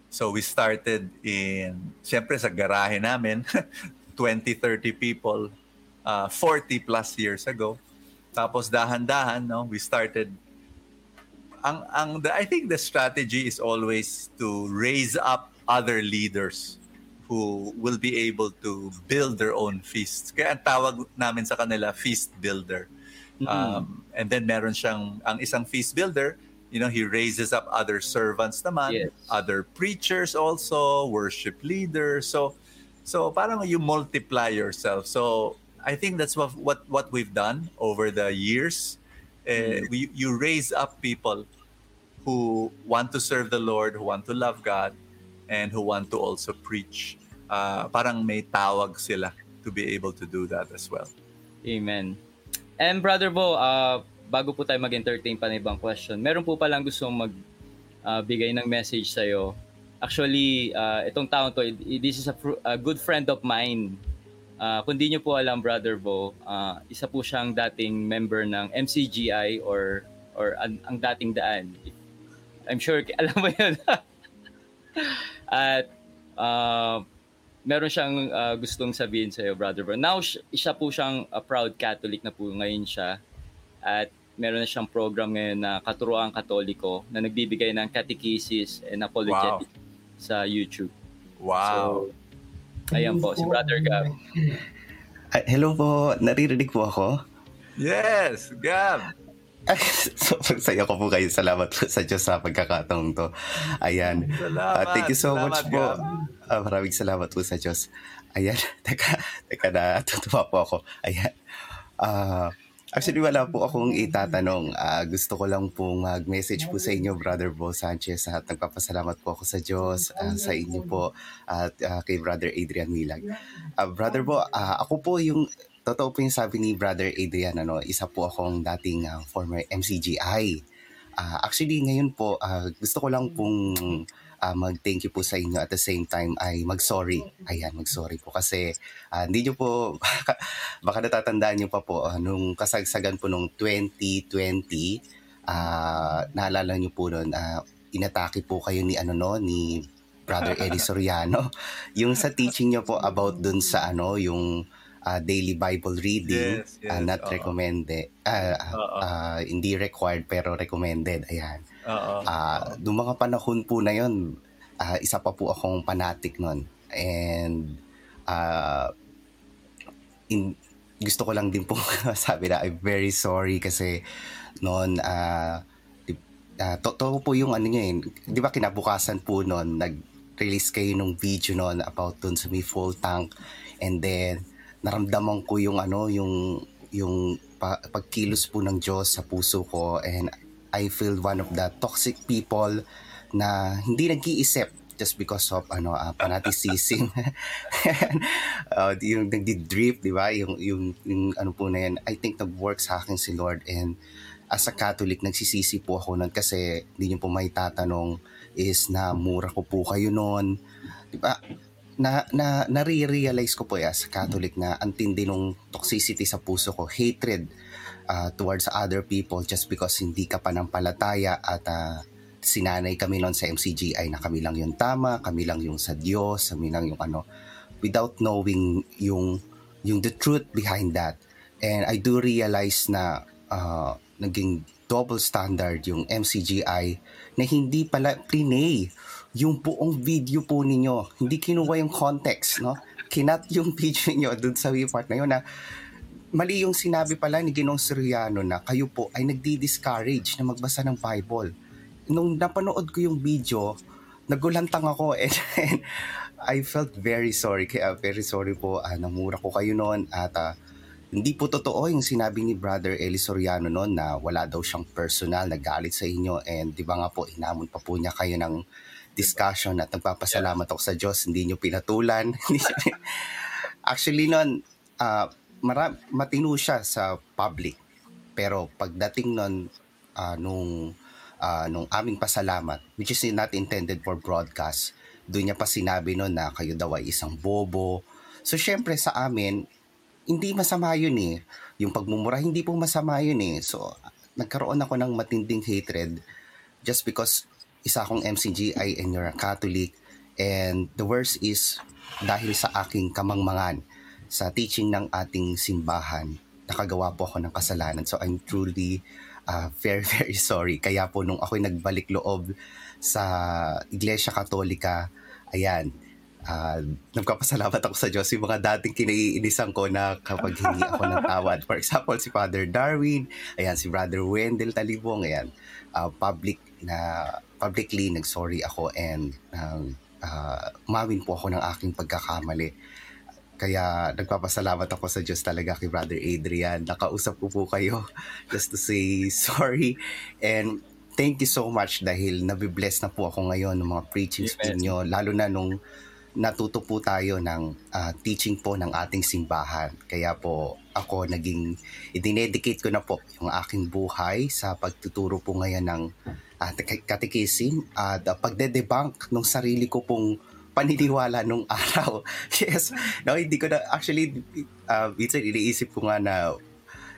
S2: So, we started in, siyempre sa garahe namin, [LAUGHS] 20, 30 people, uh, 40 plus years ago. Tapos dahan-dahan, no, we started ang ang the, I think the strategy is always to raise up other leaders who will be able to build their own feasts. Kaya ang tawag namin sa kanila, feast builder. Mm-hmm. Um, and then meron siyang, ang isang feast builder, you know, he raises up other servants naman, yes. other preachers also, worship leaders. So, so parang you multiply yourself. So, I think that's what what, what we've done over the years. Uh, we, you raise up people who want to serve the Lord, who want to love God, and who want to also preach. Uh, parang may tawag sila to be able to do that as well.
S1: Amen. And Brother Bo, uh, bago po tayo mag-entertain pa ng ibang question, meron po palang gusto mag uh, bigay ng message sa'yo. Actually, uh, itong taon to, this is a, fr- a good friend of mine. Uh, kung di nyo po alam, Brother Bo, uh, isa po siyang dating member ng MCGI or or ang, ang dating daan. I'm sure, [LAUGHS] alam mo yun. At uh, meron siyang uh, gustong sabihin sa iyo, Brother Bro. Now, siya po siyang a proud Catholic na po ngayon siya. At meron na siyang program ngayon na Katuroang Katoliko na nagbibigay ng catechesis and apologetics wow. sa YouTube.
S2: Wow.
S1: So, ayan po, si Brother Gab.
S3: Uh, hello po, naririnig po ako?
S2: Yes, Gab. [LAUGHS]
S3: so, saya ko po kayo. Salamat po sa Diyos sa pagkakataong to. Ayan.
S2: Salamat. Uh,
S3: thank you so
S2: salamat,
S3: much po. Uh, maraming salamat po sa Diyos. Ayan. [LAUGHS] Teka, teka na. Tutuwa po ako. Ayan. Uh, actually, wala po akong itatanong. Uh, gusto ko lang po mag-message po sa inyo, Brother Bo Sanchez. At nagpapasalamat po ako sa Diyos, uh, sa inyo po, at uh, kay Brother Adrian Milag. Uh, Brother Bo, uh, ako po yung totoo po yung sabi ni Brother Adrian, ano, isa po akong dating uh, former MCGI. Uh, actually, ngayon po, uh, gusto ko lang pong uh, mag-thank you po sa inyo at the same time ay mag-sorry. Ayan, mag-sorry po kasi uh, hindi nyo po, [LAUGHS] baka natatandaan nyo pa po, uh, nung kasagsagan po nung 2020, uh, naalala nyo po noon, uh, inatake po kayo ni ano no, ni Brother [LAUGHS] Eddie Soriano. yung sa teaching nyo po about dun sa ano, yung uh, daily Bible reading, yes, yes, uh, not uh recommended, uh, uh, hindi required pero recommended. Ayan. Uh, uh, Noong mga panahon po na yon, uh, isa pa po akong fanatic nun. And uh, in, gusto ko lang din po [LAUGHS] sabi na I'm very sorry kasi noon uh, uh, totoo po yung ano niya eh. Di ba kinabukasan po noon nag nag-release kayo ng video noon about dun sa may full tank and then naramdaman ko yung ano yung yung pa, pagkilos po ng Diyos sa puso ko and I feel one of the toxic people na hindi nag-iisip just because of ano uh, fanaticism. [LAUGHS] Uh, yung nagdi-drip di ba? Yung, yung yung ano po na yan I think nag-work sa akin si Lord and as a Catholic nagsisisi po ako nun kasi hindi niyo po may tatanong is na mura ko po kayo noon di ba? Na na nare-realize ko po ya as Catholic na ang tindi nung toxicity sa puso ko hatred uh, towards other people just because hindi ka panampalataya at uh, sinanay kami noon sa MCGI na kami lang yung tama, kami lang yung sa Diyos, kami lang yung ano, without knowing yung, yung the truth behind that. And I do realize na uh, naging double standard yung MCGI na hindi pala plinay yung buong video po ninyo. Hindi kinuha yung context, no? Kinat yung [LAUGHS] video niyo dun sa part na yun na mali yung sinabi pala ni Ginong Soriano na kayo po ay nagdi-discourage na magbasa ng Bible nung napanood ko yung video, nagulantang ako [LAUGHS] and, and I felt very sorry. Kaya very sorry po, uh, namura ko kayo noon at uh, hindi po totoo yung sinabi ni Brother Eli Soriano noon na wala daw siyang personal na galit sa inyo and di ba nga po, inamon pa po niya kayo ng discussion at nagpapasalamat ako sa Diyos, hindi niyo pinatulan. [LAUGHS] Actually noon, uh, mara- matino siya sa public. Pero pagdating noon, uh, nung uh, nung aming pasalamat, which is not intended for broadcast, doon niya pa sinabi noon na kayo daw ay isang bobo. So, syempre sa amin, hindi masama yun eh. Yung pagmumura, hindi po masama yun eh. So, nagkaroon ako ng matinding hatred just because isa akong MCGI and you're a Catholic. And the worst is, dahil sa aking kamangmangan sa teaching ng ating simbahan, nakagawa po ako ng kasalanan. So, I'm truly uh, very, [LAUGHS] very sorry. Kaya po nung ako'y nagbalik loob sa Iglesia Katolika, ayan, uh, nagpapasalamat ako sa Diyos yung mga dating kinaiinisan ko na kapag hindi ako natawad. [LAUGHS] For example, si Father Darwin, ayan, si Brother Wendell Talibong, ayan, uh, public na publicly nag-sorry ako and um, uh, umawin po ako ng aking pagkakamali kaya nagpapasalamat ako sa Diyos talaga kay Brother Adrian. Nakausap ko po kayo [LAUGHS] just to say sorry. And thank you so much dahil nabibless na po ako ngayon ng mga preachings po niyo. Lalo na nung natuto po tayo ng uh, teaching po ng ating simbahan. Kaya po ako naging, idinedicate ko na po yung aking buhay sa pagtuturo po ngayon ng uh, katekisim at uh, pagde-debunk ng sarili ko pong paniniwala nung [LAUGHS] araw. yes. No, hindi ko na, actually, uh, minsan iniisip ko nga na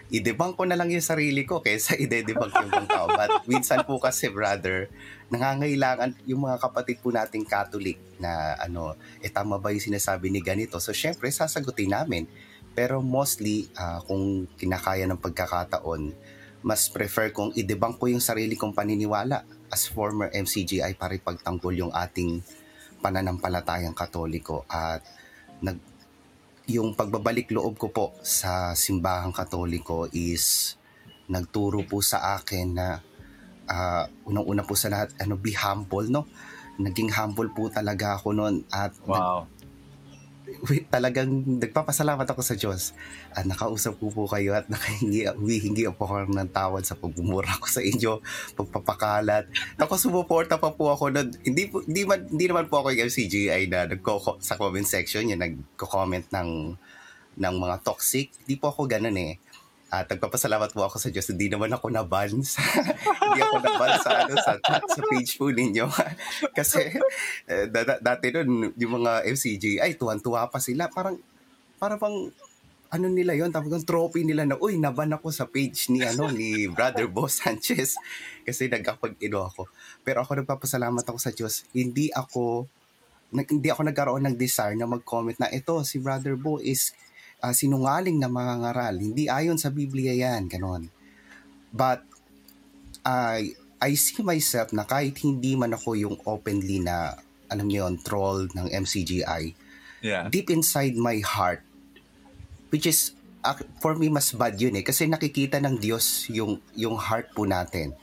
S3: i-debunk ko na lang yung sarili ko kaysa [LAUGHS] i-debunk yung ibang tao. But minsan po kasi, brother, nangangailangan yung mga kapatid po nating Catholic na ano, eh tama ba yung sinasabi ni ganito? So, syempre, sasagutin namin. Pero mostly, uh, kung kinakaya ng pagkakataon, mas prefer kong i-debunk ko yung sarili kong paniniwala as former MCGI para ipagtanggol yung ating pananampalatayang katoliko at nag yung pagbabalik loob ko po sa simbahang katoliko is nagturo po sa akin na uh, unang-una po sa lahat ano be humble no? Naging humble po talaga ako noon at
S2: wow
S3: talagang nagpapasalamat ako sa Diyos at nakausap ko po kayo at nakahingi, humihingi po ako ng tawad sa pagmumura ko sa inyo, pagpapakalat. Tapos sumuporta pa po ako nun. Hindi, hindi, man, hindi naman po ako yung MCGI na nagko sa comment section, yung nagko-comment ng, ng mga toxic. Hindi po ako ganun eh. Uh, nagpapasalamat po ako sa Diyos. Hindi naman ako naban sa, [LAUGHS] hindi ako naban sa, ano, sa, sa page po ninyo. [LAUGHS] Kasi uh, dati nun, yung mga FCG, ay tuwan-tuwa pa sila. Parang, parang pang, ano nila yon tapos yung trophy nila na uy naban ako sa page ni ano ni brother Boss Sanchez [LAUGHS] kasi nagkapag-ino ako pero ako nagpapasalamat ako sa Diyos hindi ako nag, hindi ako nagkaroon ng desire na mag-comment na ito si brother Bo is uh, sinungaling na mga ngaral. Hindi ayon sa Biblia yan, ganon. But, I, I see myself na kahit hindi man ako yung openly na, alam niyo yun, troll ng MCGI,
S2: yeah.
S3: deep inside my heart, which is, for me, mas bad yun eh. Kasi nakikita ng Diyos yung, yung heart po natin.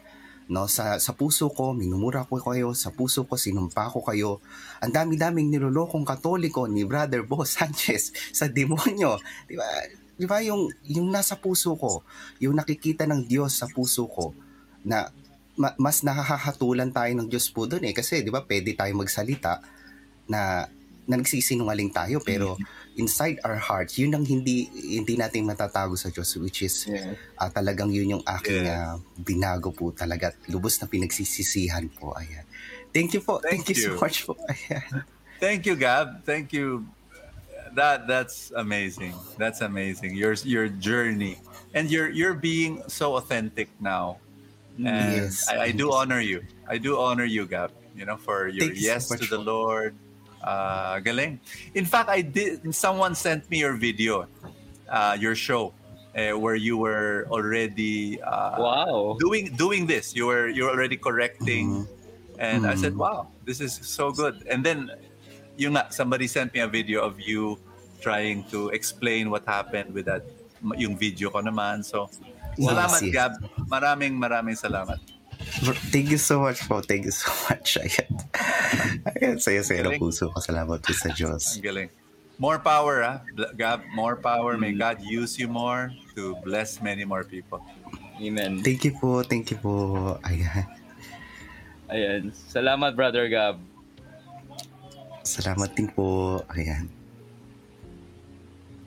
S3: No, sa, sa puso ko, minumura ko kayo. Sa puso ko, sinumpa ko kayo. Ang dami-daming nilolokong katoliko ni Brother Bo [LAUGHS] Sanchez sa demonyo. Di ba? Di ba yung, yung nasa puso ko, yung nakikita ng Diyos sa puso ko, na ma- mas nakahatulan tayo ng Diyos po doon eh. Kasi di ba pwede tayo magsalita na, na nagsisinungaling tayo pero inside our hearts, yun ang hindi hindi natin matatago sa Diyos which is
S1: Yeah.
S3: ah, talagang yun yung aking
S2: Yeah.
S3: ah, binago po talaga at lubos na pinagsisisihan po. Ayan. Thank you po. Thank,
S2: Thank
S3: you. so
S2: you.
S3: much po. [LAUGHS] Ayan.
S2: Thank you, Gab. Thank you. That that's amazing. That's amazing. Your your journey, and you're you're being so authentic now. And
S3: Yes.
S2: I, I do honor you. I do honor you, Gab. You know, for your
S3: Thank you so
S2: yes
S3: much
S2: to the. Lord. Uh, galing. In fact, I did. Someone sent me your video, uh, your show, uh, where you were already uh,
S1: Wow.
S2: doing doing this. You were you're already correcting, and I said,
S3: Mhm.
S2: "Wow, this is so good." And then, yung nga, somebody sent me a video of you trying to explain what happened with that yung video ko naman. So,
S3: Yes,
S2: salamat
S3: yes.
S2: Gab. Maraming maraming salamat.
S3: Thank you so much po. Thank you so [LAUGHS] much. Ayan. Ayan. Saya-saya ng
S2: Galing.
S3: puso ko. Salamat po sa Diyos.
S2: Ang galing. More power, ah. Bl- Gab, more power.
S3: Mm.
S2: May God use you more to bless many more people.
S1: Amen.
S3: Thank you po. Thank you po. Ayan.
S1: Ayan. Salamat, Brother Gab.
S3: Salamat din po. Ayan.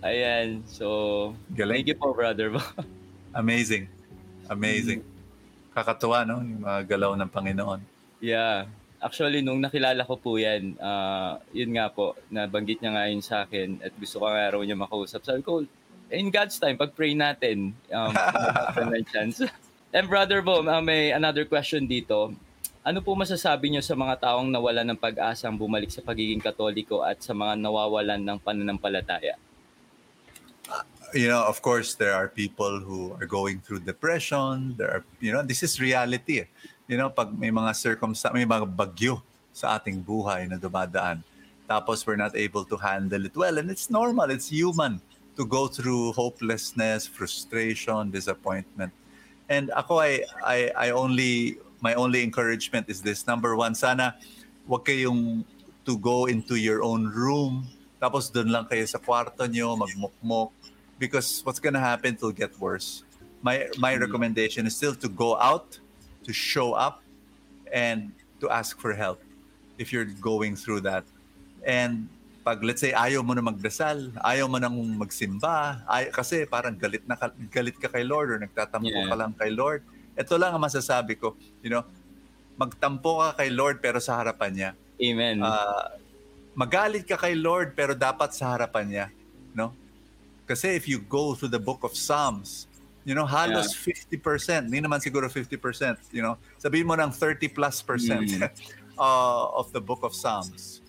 S1: Ayan. So,
S2: Galing.
S1: thank you po, Brother. [LAUGHS]
S2: Amazing. Amazing. Kakatuwa, no? Yung mga galaw ng Panginoon.
S1: yeah. Actually, nung nakilala ko po yan, ah, yun nga po, nabanggit niya nga yun sa akin at gusto ko nga raw niya makausap. Sabi ko, in God's time, pag-pray natin, um, [LAUGHS] ng chance. And Brother Bo, ah, may another question dito. Ano po masasabi niyo sa mga taong nawalan ng pag-asang bumalik sa pagiging katoliko at sa mga nawawalan ng pananampalataya?
S2: You know, of course, there are people who are going through depression. There are, you know, this is reality. eh. You know, pag may mga circumstance, may mga bagyo sa ating buhay na dumadaan, tapos we're not able to handle it well. And it's normal, it's human to go through hopelessness, frustration, disappointment. And ako ay, I, I only, my only encouragement is this. Number one, sana wag kayong to go into your own room, tapos doon lang kayo sa kwarto nyo, magmukmok, because what's gonna happen will get worse. My my recommendation is still to go out, to show up, and to ask for help if you're going through that. And pag let's say ayaw mo na magdasal, ayaw mo nang magsimba, ay, kasi parang galit na ka, galit ka kay Lord or nagtatampo
S1: Yeah.
S2: ka lang kay Lord. Ito lang ang masasabi ko, you know, magtampo ka kay Lord pero sa harapan niya.
S1: Amen.
S2: Ah, magalit ka kay Lord pero dapat sa harapan niya, no? Kasi if you go through the book of Psalms, you know, halos 50%, hindi naman siguro 50%, you know, sabihin mo ng 30 plus percent
S1: Mm. [LAUGHS]
S2: uh, of the book of Psalms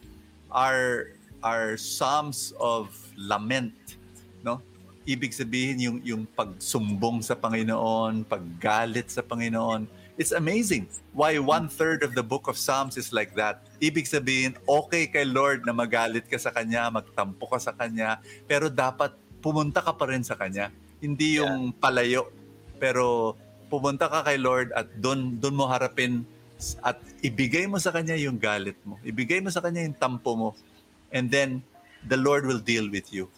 S2: are are psalms of lament, no? Ibig sabihin yung yung pagsumbong sa Panginoon, paggalit sa Panginoon. It's amazing why one third of the book of Psalms is like that. Ibig sabihin, okay kay Lord na magalit ka sa Kanya, magtampo ka sa Kanya, pero dapat pumunta ka pa rin sa Kanya. Hindi yung palayo, pero pumunta ka kay Lord at doon doon mo harapin at ibigay mo sa Kanya yung galit mo. Ibigay mo sa Kanya yung tampo mo. And then, the Lord will deal with you.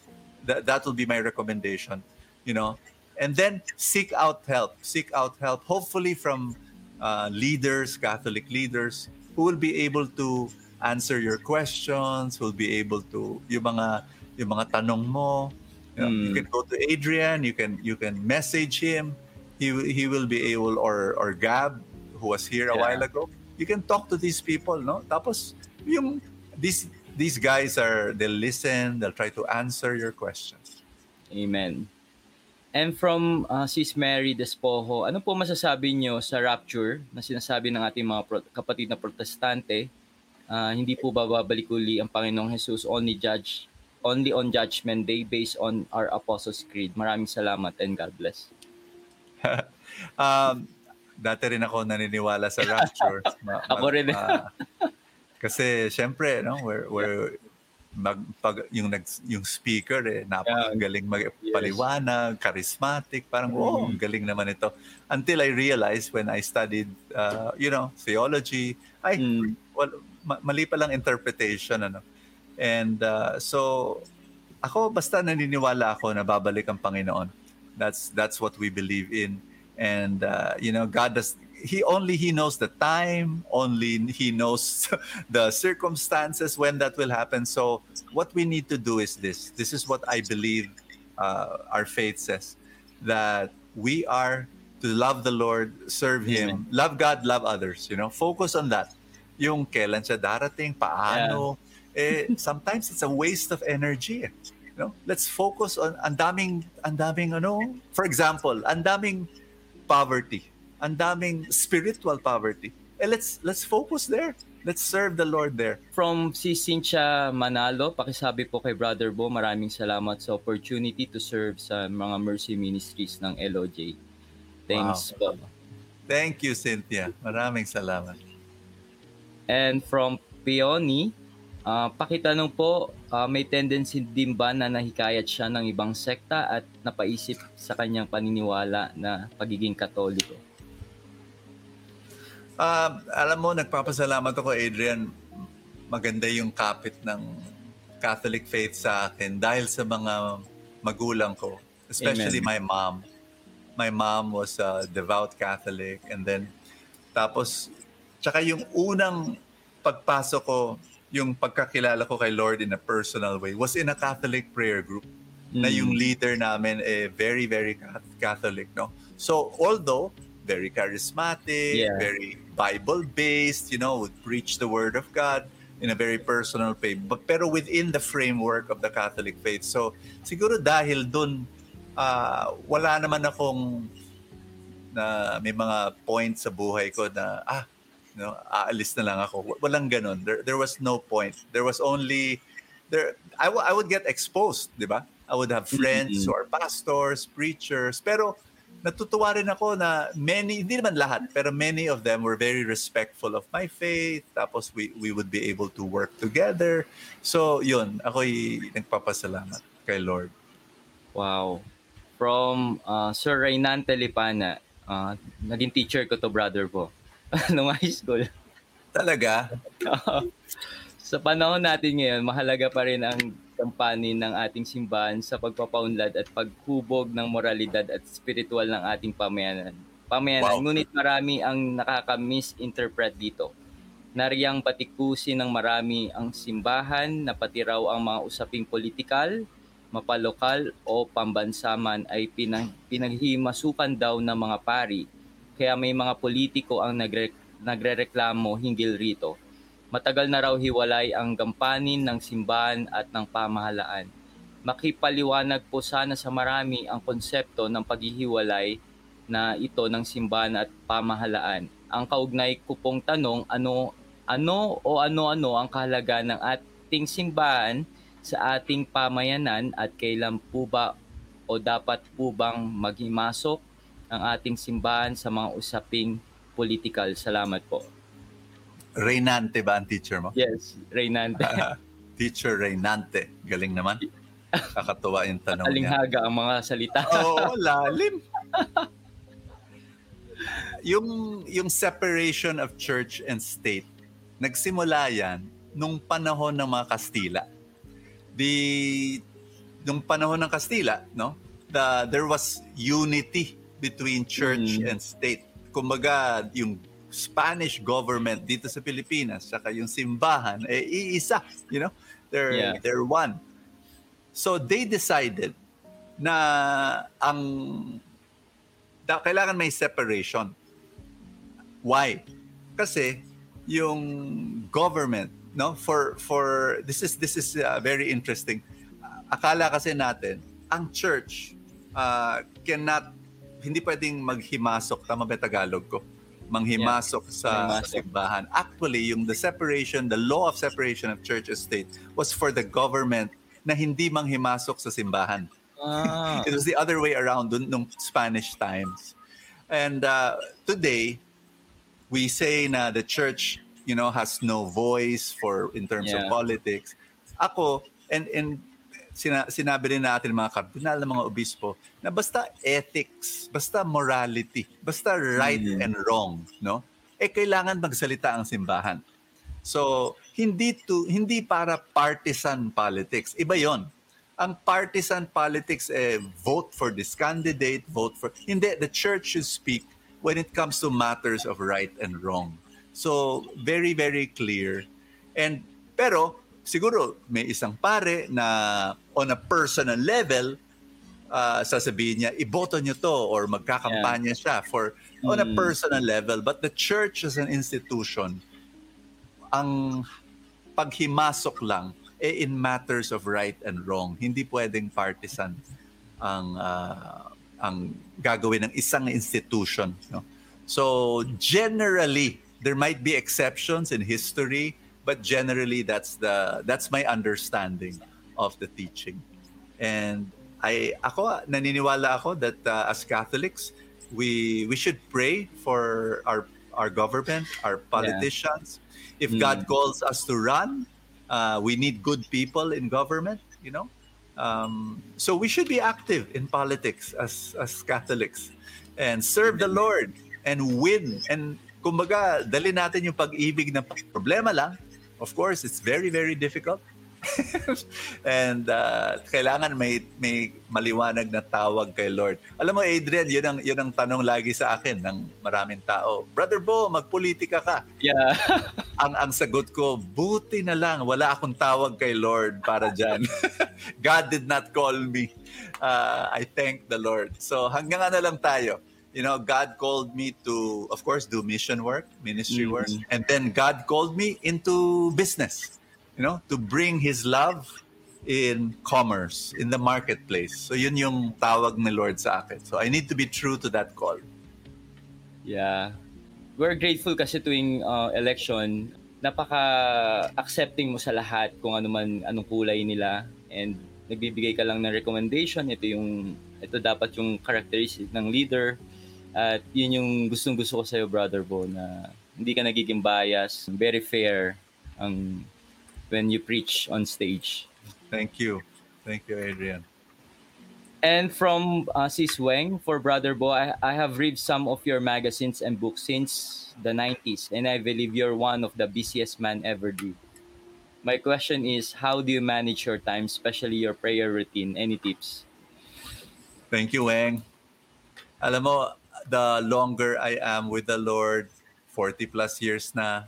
S2: That, that will be my recommendation. You know? And then, seek out help. Seek out help, hopefully from uh, leaders, Catholic leaders, who will be able to answer your questions, will be able to, yung mga, yung mga tanong mo, you, know, you
S1: Mm.
S2: can go to Adrian, you can, you can message him, he, he will be able, or, or Gab, who was here a
S1: Yeah.
S2: while ago, you can talk to these people, no? Tapos, yung, these, these guys are, they'll listen, they'll try to answer your questions.
S1: Amen. And from uh, Sis Mary Despojo, ano po masasabi nyo sa rapture na sinasabi ng ating mga pro- kapatid na protestante? Ah, hindi po ba babalik uli ang Panginoong Jesus only judge only on judgment day based on our Apostles' Creed? Maraming salamat and God bless. [LAUGHS]
S2: um, dati rin ako naniniwala sa rapture. Ma- [LAUGHS]
S1: Ako rin.
S2: ma- kasi syempre, no, we're, we're, mag, pag, yung, nag, yung speaker eh, napakagaling magpaliwanag, charismatic, parang, oh,
S1: Mm.
S2: galing naman ito. Until I realized when I studied, uh, you know, theology, ay,
S1: Mm.
S2: well, ma- mali pa lang interpretation, ano. And uh, so, ako basta naniniwala ako na babalik ang Panginoon. That's that's what we believe in. And uh, you know, God does he only he knows the time, only he knows [LAUGHS] the circumstances when that will happen. So what we need to do is this. This is what I believe uh, our faith says that we are to love the Lord, serve him, love God, love others, you know. Focus on that. Yung kailan siya darating, paano, eh sometimes it's a waste of energy. eh. You know? Let's focus on ang daming ang daming ano, for example, ang daming poverty, ang daming spiritual poverty. Eh let's let's focus there. Let's serve the Lord there.
S1: From si Cynthia Manalo, pakisabi po kay Brother Bo, maraming salamat sa opportunity to serve sa mga Mercy Ministries ng LOJ. Thanks po.
S2: Thank you, Cynthia. Maraming salamat.
S1: And from Peony, ah, pakitanong po, ah, may tendency din ba na nahikayat siya ng ibang sekta at napaisip sa kanyang paniniwala na pagiging katoliko?
S2: Ah, alam mo, nagpapasalamat ako, Adrian. Maganda yung kapit ng Catholic faith sa akin dahil sa mga magulang ko, especially my mom. My mom was a devout Catholic and then tapos tsaka yung unang pagpasok ko, yung pagkakilala ko kay Lord in a personal way was in a Catholic prayer group na
S1: Mm.
S2: yung leader namin eh very very Cath- Catholic no so although very charismatic
S1: Yeah.
S2: very Bible based you know would preach the word of God in a very personal way but pero within the framework of the Catholic faith so siguro dahil dun ah, wala naman akong na may mga points sa buhay ko na ah no aalis na lang ako. Wa- walang ganun there, there was no point. There was only there I, w- I would get exposed di ba? I would have friends
S1: Mhm.
S2: who are pastors preachers pero natutuwa rin ako na many hindi naman lahat pero many of them were very respectful of my faith. Tapos we we would be able to work together. So yun ako'y nagpapasalamat kay Lord.
S1: Wow. From ah, Sir Reynan Telipana, ah, naging teacher ko to brother po. [LAUGHS] Nung high school.
S2: talaga
S1: sa panahon natin ngayon, mahalaga pa rin ang kampanin ng ating simbahan sa pagpapaunlad at paghubog ng moralidad at spiritual ng ating pamayanan. Pamayanan.
S2: Wow.
S1: Ngunit marami ang nakaka-misinterpret dito. Nariyang patikusin ng marami ang simbahan na pati raw ang mga usaping politikal, mapalokal o pambansaman ay pinag- pinaghimasukan daw ng mga pari. Kaya may mga politiko ang nagre- nagrereklamo hinggil rito. Matagal na raw hiwalay ang gampanin ng simbahan at ng pamahalaan. Makipaliwanag po sana sa marami ang konsepto ng paghihiwalay na ito ng simbahan at pamahalaan. Ang kaugnay ko pong tanong, ano, ano o ano-ano ang kahalaga ng ating simbahan sa ating pamayanan at kailan po ba o dapat po bang maghimasok ang ating simbahan sa mga usaping politikal? Salamat po.
S2: Reynante ba ang teacher mo?
S1: Yes, Reynante. [LAUGHS]
S2: Teacher Reynante. Galing naman. Kakatuwa yung tanong niya.
S1: Alinghaga ang mga salita.
S2: Oo, [LAUGHS] lalim. yung, yung separation of church and state, nagsimula yan nung panahon ng mga Kastila. The, nung panahon ng Kastila, no? The, there was unity between church
S1: Mm.
S2: and state. Kumbaga, yung Spanish government dito sa Pilipinas, saka yung simbahan, eh, iisa, you know? They're,
S1: Yeah.
S2: they're one. So they decided na ang da, kailangan may separation. Why? Kasi yung government, no, for for this is this is uh, very interesting. Akala kasi natin ang church uh, cannot hindi pwedeng maghimasok tama ba Tagalog ko? Manghimasok sa
S1: Manghimasok.
S2: simbahan. Actually, yung the separation, the law of separation of church and state was for the government na hindi manghimasok sa simbahan.
S1: Ah, [LAUGHS]
S2: It was the other way around dun, nung Spanish times. And uh, today, we say na the church, you know, has no voice for in terms of
S1: Yeah.
S2: politics. ako, and, and sina, sinabi rin natin mga kardinal ng mga obispo na basta ethics, basta morality, basta right
S1: Mm.
S2: and wrong, no? Eh kailangan magsalita ang simbahan. So, hindi to hindi para partisan politics. Iba 'yon. Ang partisan politics eh vote for this candidate, vote for Hindi, the church should speak when it comes to matters of right and wrong. So, very very clear. And pero siguro may isang pare na on a personal level uh, sasabihin niya iboto niyo to or magkakampanya siya for on a
S1: Mm.
S2: personal level. But the church as an institution ang paghimasok lang eh in matters of right and wrong. Hindi pwedeng partisan ang ah, ang gagawin ng isang institution no? So generally there might be exceptions in history but generally that's the that's my understanding of the teaching and I ako naniniwala ako that uh, as Catholics we we should pray for our our government, our politicians. If
S1: Mm.
S2: God calls us to run, uh, we need good people in government, you know. Um, so we should be active in politics as as Catholics and serve the Lord and win and kumbaga dali natin yung pag-ibig ng problema lang. Of course, it's very very difficult. [LAUGHS] and uh, kailangan may may maliwanag na tawag kay Lord. Alam mo Adrian, yun ang yun ang tanong lagi sa akin ng maraming tao. Brother Bo, magpolitika ka.
S1: Yeah. [LAUGHS]
S2: Ang ang sagot ko, buti na lang wala akong tawag kay Lord para diyan. [LAUGHS] God did not call me. Uh, I thank the Lord. So hanggang ano lang tayo. You know, God called me to, of course, do mission work, ministry work.
S1: Mhm.
S2: And then God called me into business you know, to bring His love in commerce, in the marketplace. So yun yung tawag ni Lord sa akin. So I need to be true to that call.
S1: Yeah. We're grateful kasi tuwing uh, election, napaka-accepting mo sa lahat kung ano man, anong kulay nila. And nagbibigay ka lang ng recommendation. Ito yung, ito dapat yung characteristic ng leader. At yun yung gustong gusto ko sa'yo, Brother Bo, na hindi ka nagiging bias. Very fair ang when you preach on stage.
S2: Thank you. Thank you, Adrian.
S1: And from uh, Sis Weng, for Brother Bo, I, I have read some of your magazines and books since the 90s, and I believe you're one of the busiest man ever did. My question is, how do you manage your time, especially your prayer routine? Any tips?
S2: Thank you, Weng. Alam mo, the longer I am with the Lord, 40 plus years na,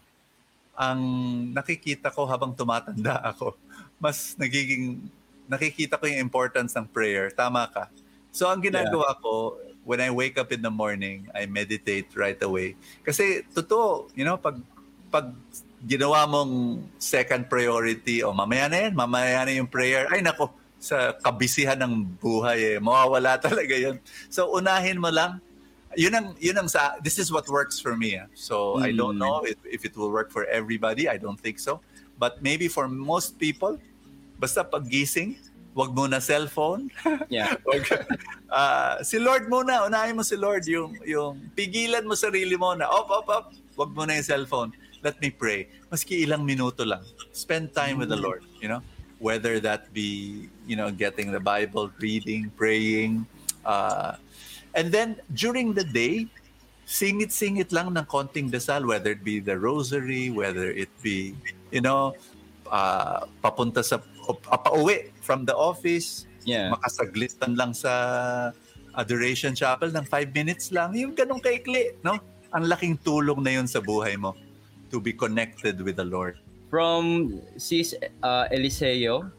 S2: ang nakikita ko habang tumatanda [LAUGHS] ako, mas nagiging, nakikita ko yung importance ng prayer. Tama ka. So ang ginagawa ko, when I wake up in the morning, I meditate right away. Kasi totoo, you know, pag, pag ginawa mong second priority, o mamaya na yan, mamaya na yung prayer, ay nako, sa kabisihan ng buhay eh, mawawala [LAUGHS] talaga yun. So unahin mo lang, yun ang yun ang sa this is what works for me ah. so i don't
S1: Mm.
S2: know if, if it will work for everybody. I don't think so. But maybe for most people basta paggising wag muna cellphone. [LAUGHS]
S1: Yeah.
S2: wag ah, si Lord muna unahin mo si Lord yung yung pigilan mo sarili mo na op op op wag mo na yung cellphone. Let me pray. Maski ilang minuto lang. Spend time with the Lord you know? Whether that be you know getting the bible reading praying uh, and then during the day singit-singit lang ng konting dasal whether it be the rosary whether it be you know uh, papunta sa uh, pauwi from the office
S1: Yeah.
S2: makasaglitan lang sa adoration chapel ng five minutes lang. Yung ganong kaikli no? Ang laking tulong na yun sa buhay mo to be connected with the Lord.
S1: From Sis uh, Eliseo,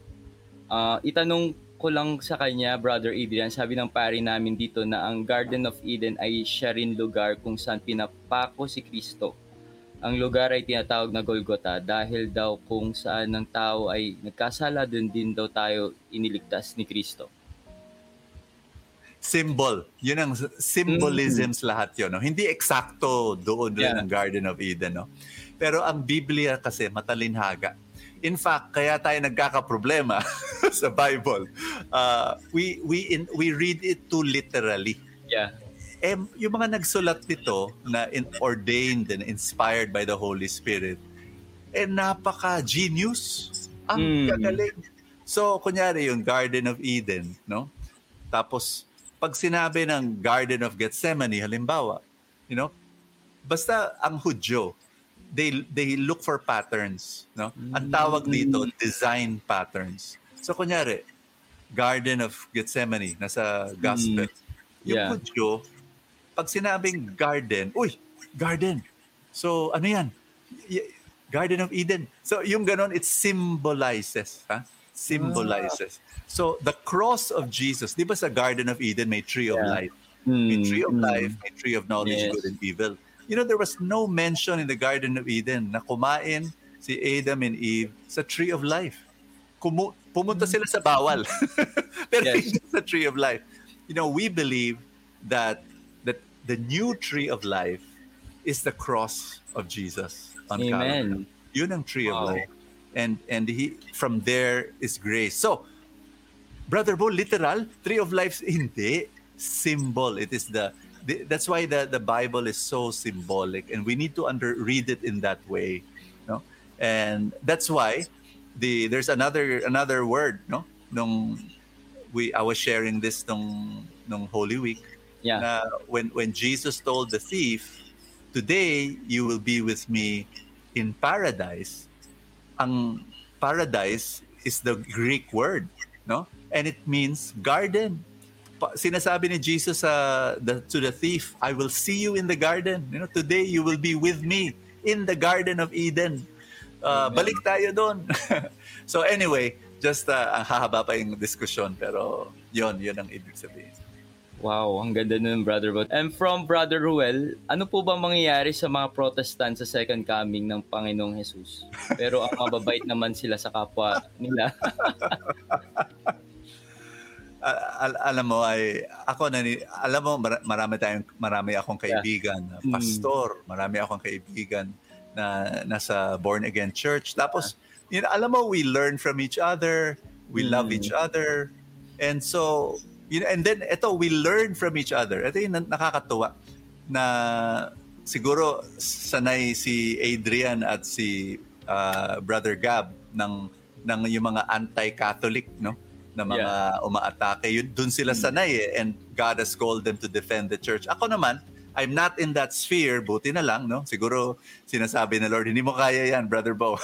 S1: uh, itanong ko lang sa kanya, Brother Adrian, sabi ng pari namin dito na ang Garden of Eden ay siya rin lugar kung saan pinapako si Kristo. Ang lugar ay tinatawag na Golgota dahil daw kung saan ng tao ay nagkasala, doon din daw tayo iniligtas ni Kristo.
S2: symbol. Yun ang symbolisms lahat yun. No? Hindi eksakto doon rin
S1: Yeah.
S2: ang Garden of Eden. No? Pero ang Biblia kasi matalinhaga. In fact, kaya tayo nagkakaproblema [LAUGHS] sa Bible. Uh, we we in, we read it too literally.
S1: Yeah.
S2: Eh, yung mga nagsulat nito na in, ordained and inspired by the Holy Spirit, eh napaka-genius. Ang
S1: Mm.
S2: gagaling. So, kunyari yung Garden of Eden, no? Tapos, pag sinabi ng Garden of Gethsemane, halimbawa, you know, basta ang Hudyo, they they look for patterns, no? Ang tawag dito, design patterns. So, kunyari, Garden of Gethsemane, nasa gospel. Yung
S1: Yeah.
S2: Pag sinabing garden, uy, garden. So, ano yan? Garden of Eden. So, yung ganon, it symbolizes. Ha? Symbolizes. So, the cross of Jesus, di ba sa Garden of Eden may tree of
S1: Yeah.
S2: life? May
S1: Mm,
S2: tree of
S1: mm.
S2: life, may tree of knowledge,
S1: Yes.
S2: good and evil. You know, there was no mention in the Garden of Eden na kumain si Adam and Eve sa tree of life. Kumu- pumunta mm. sila sa bawal. [LAUGHS] Pero
S1: Yes.
S2: hindi sa tree of life. You know, we believe that that the new tree of life is the cross of Jesus on Calvary.
S1: Amen.
S2: Yun ang tree of life. And and he from there is grace. So, Brother Bo, literal, tree of life, hindi. Symbol. It is the that's why the, the Bible is so symbolic and we need to under read it in that way. No? And that's why the there's another another word, no? Nung we I was sharing this nung nung Holy Week.
S1: Yeah.
S2: na when when Jesus told the thief, "Today you will be with me in paradise." Ang paradise is the Greek word, no? And it means garden. Sinasabi ni Jesus sa the, to the thief, "I will see you in the garden." You know, today you will be with me in the garden of Eden. Uh, balik tayo doon. [LAUGHS] so anyway, just uh, ang hahaba pa yung diskusyon pero yon yon ang ibig sabihin.
S1: Wow, ang ganda nun, Brother Bot. And from Brother Ruel, ano po ba mangyayari sa mga protestant sa second coming ng Panginoong Jesus? Pero ang mababait naman sila sa kapwa nila. [LAUGHS]
S2: Al- al- alam mo ay ako nani alam mo mar- marami tayong marami akong kaibigan na
S1: Mm.
S2: pastor, marami akong kaibigan na nasa born again church. Tapos you know, alam mo we learn from each other, we love
S1: Mm.
S2: each other. And so you know, and then ito we learn from each other. Ito yung na- nakakatuwa na siguro sanay si Adrian at si uh, Brother Gab ng ng yung mga anti-Catholic, no? Na mga umaatake. Yun, dun sila sanay eh. And God has called them to defend the church. Ako naman, I'm not in that sphere. Buti na lang, no? Siguro sinasabi ng Lord, hindi mo kaya yan, Brother Bo.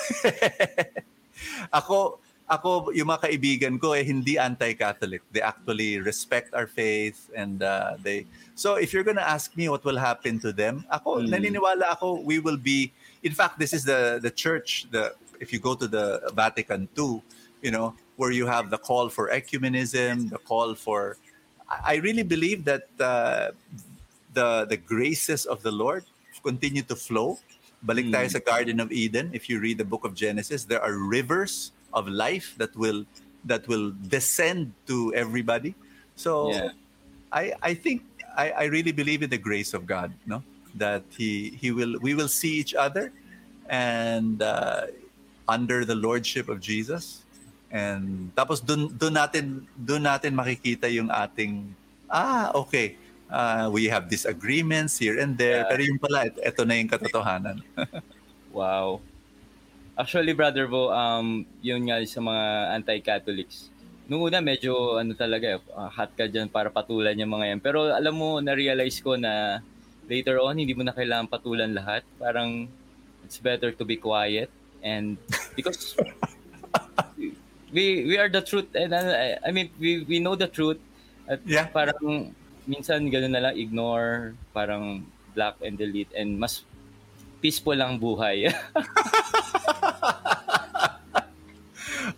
S2: [LAUGHS] ako, ako, yung mga kaibigan ko, eh, hindi anti-Catholic. They actually respect our faith and uh, they... So if you're gonna ask me what will happen to them, ako,
S1: Mm.
S2: naniniwala ako, we will be... In fact, this is the the church, the if you go to the Vatican II, you know, where you have the call for ecumenism, the call for... I really believe that uh, the the graces of the Lord continue to flow. Balik tayo
S1: Mm.
S2: sa Garden of Eden. If you read the book of Genesis, there are rivers of life that will that will descend to everybody. So
S1: Yeah.
S2: I I think I, I really believe in the grace of God, no? That he he will we will see each other and uh, under the lordship of Jesus. And tapos dun dun natin dun natin makikita yung ating ah okay uh, we have disagreements here and there
S1: Yeah.
S2: pero yung pala ito, ito na yung katotohanan. [LAUGHS]
S1: Wow. Actually, Brother Bo, um, yun nga sa mga anti-Catholics. Nung una, medyo ano talaga, uh, hot ka dyan para patulan yung mga yan. Pero alam mo, na-realize ko na later on, hindi mo na kailangan patulan lahat. Parang, it's better to be quiet. And because [LAUGHS] we we are the truth. And uh, I mean, we, we know the truth. At
S2: Yeah.
S1: parang, minsan gano'n na lang, ignore, parang block and delete. And mas peaceful lang buhay. [LAUGHS]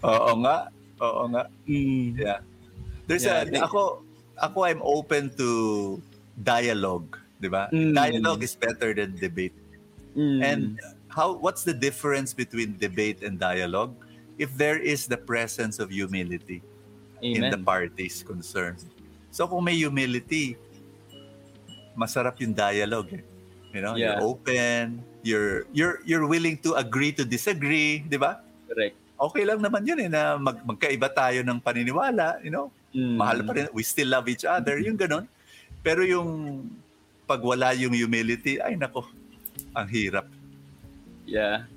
S2: Oo nga. Oo nga.
S1: mm.
S2: Yeah. There's
S1: Yeah,
S2: a
S1: they-
S2: ako ako I'm open to dialogue, 'di ba?
S1: Mm.
S2: Dialogue is better than debate.
S1: Mm.
S2: And how what's the difference between debate and dialogue? If there is the presence of humility in the
S1: Amen.
S2: parties concerned. So kung may humility, masarap yung dialogue eh. You know,
S1: Yeah.
S2: you're open, you're you're you're willing to agree to disagree, 'di ba?
S1: Correct.
S2: Okay lang naman yun eh na mag, magkaiba tayo ng paniniwala, you know?
S1: Mm.
S2: Mahal pa rin, we still love each other, yung ganun. Pero yung pag wala yung humility, ay nako, ang hirap.
S1: Yeah.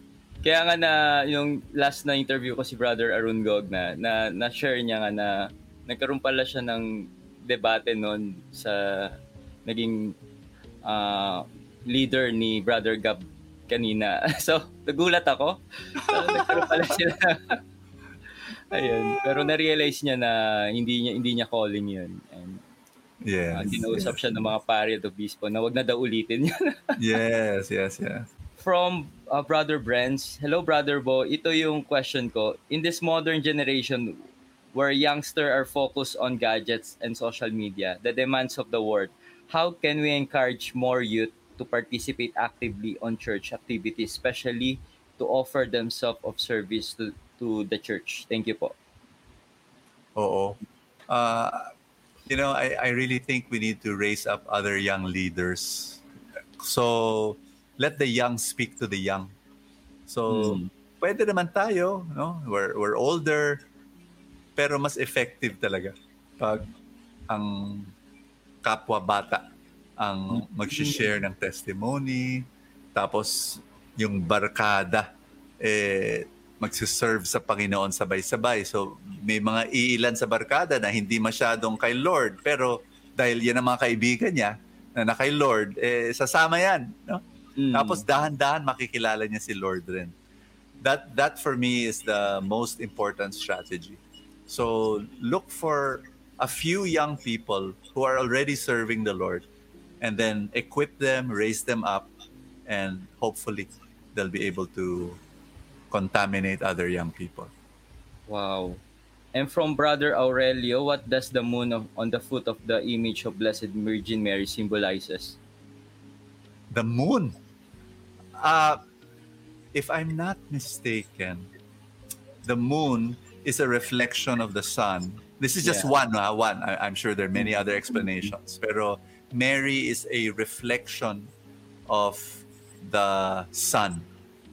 S1: Kaya nga na yung last na interview ko si Brother Arun Gog na, na, na-share niya nga na nagkaroon pala siya ng debate noon sa naging uh, leader ni Brother Gab kanina. [LAUGHS] So, nagulat ako. So, nagkaroon pala sila. [LAUGHS] Ayun. Pero na-realize niya na hindi niya hindi niya calling yun. And
S2: Yes.
S1: uh, kinausap siya ng mga pari at obispo na wag na daw ulitin yun. [LAUGHS]
S2: yes, yes, yes.
S1: From uh, Brother Brands, hello Brother Bo, ito yung question ko. In this modern generation where youngsters are focused on gadgets and social media, the demands of the world, how can we encourage more youth to participate actively on church activities, especially to offer themselves of service to, to the church? Thank you po.
S2: Oo. Uh, you know, I, I really think we need to raise up other young leaders. So, let the young speak to the young. So,
S1: Mm.
S2: pwede naman tayo, no? We're, we're older, pero mas effective talaga pag ang kapwa bata ang mag-share ng testimony, tapos yung barkada eh magsiserve sa Panginoon sabay-sabay. So may mga iilan sa barkada na hindi masyadong kay Lord, pero dahil yan ang mga kaibigan niya na na kay Lord, eh sasama yan, no?
S1: Mm.
S2: Tapos dahan-dahan makikilala niya si Lord rin. That that for me is the most important strategy. So look for a few young people who are already serving the Lord and then equip them, raise them up and hopefully they'll be able to contaminate other young people.
S1: Wow. And from Brother Aurelio, what does the moon of, on the foot of the image of Blessed Virgin Mary symbolizes?
S2: The moon. Uh, if I'm not mistaken, the moon is a reflection of the sun. This is just
S1: Yeah.
S2: one, ah, one. I, I'm sure there are many other explanations. [LAUGHS] Pero Mary is a reflection of the sun.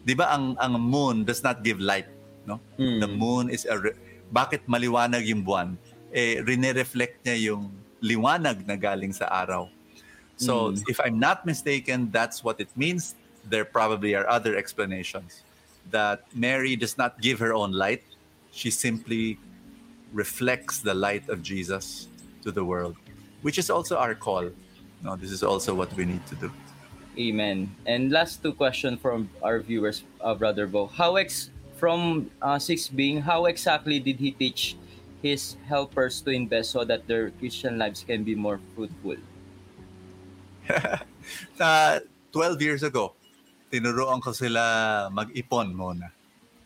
S2: Di ba ang, ang moon does not give light, no?
S1: Mm.
S2: The moon is a re- bakit maliwanag yung buwan? Eh rine-reflect niya yung liwanag na galing sa araw. So
S1: Mm.
S2: if I'm not mistaken, that's what it means. There probably are other explanations that Mary does not give her own light. She simply reflects the light of Jesus to the world, which is also our call. No, this is also what we need to do.
S1: Amen. And last two questions from our viewers, uh, Brother Bo. How ex from uh, six being, how exactly did he teach his helpers to invest so that their Christian lives can be more fruitful? [LAUGHS]
S2: uh, 12 years ago, tinuruan ko sila mag-ipon muna.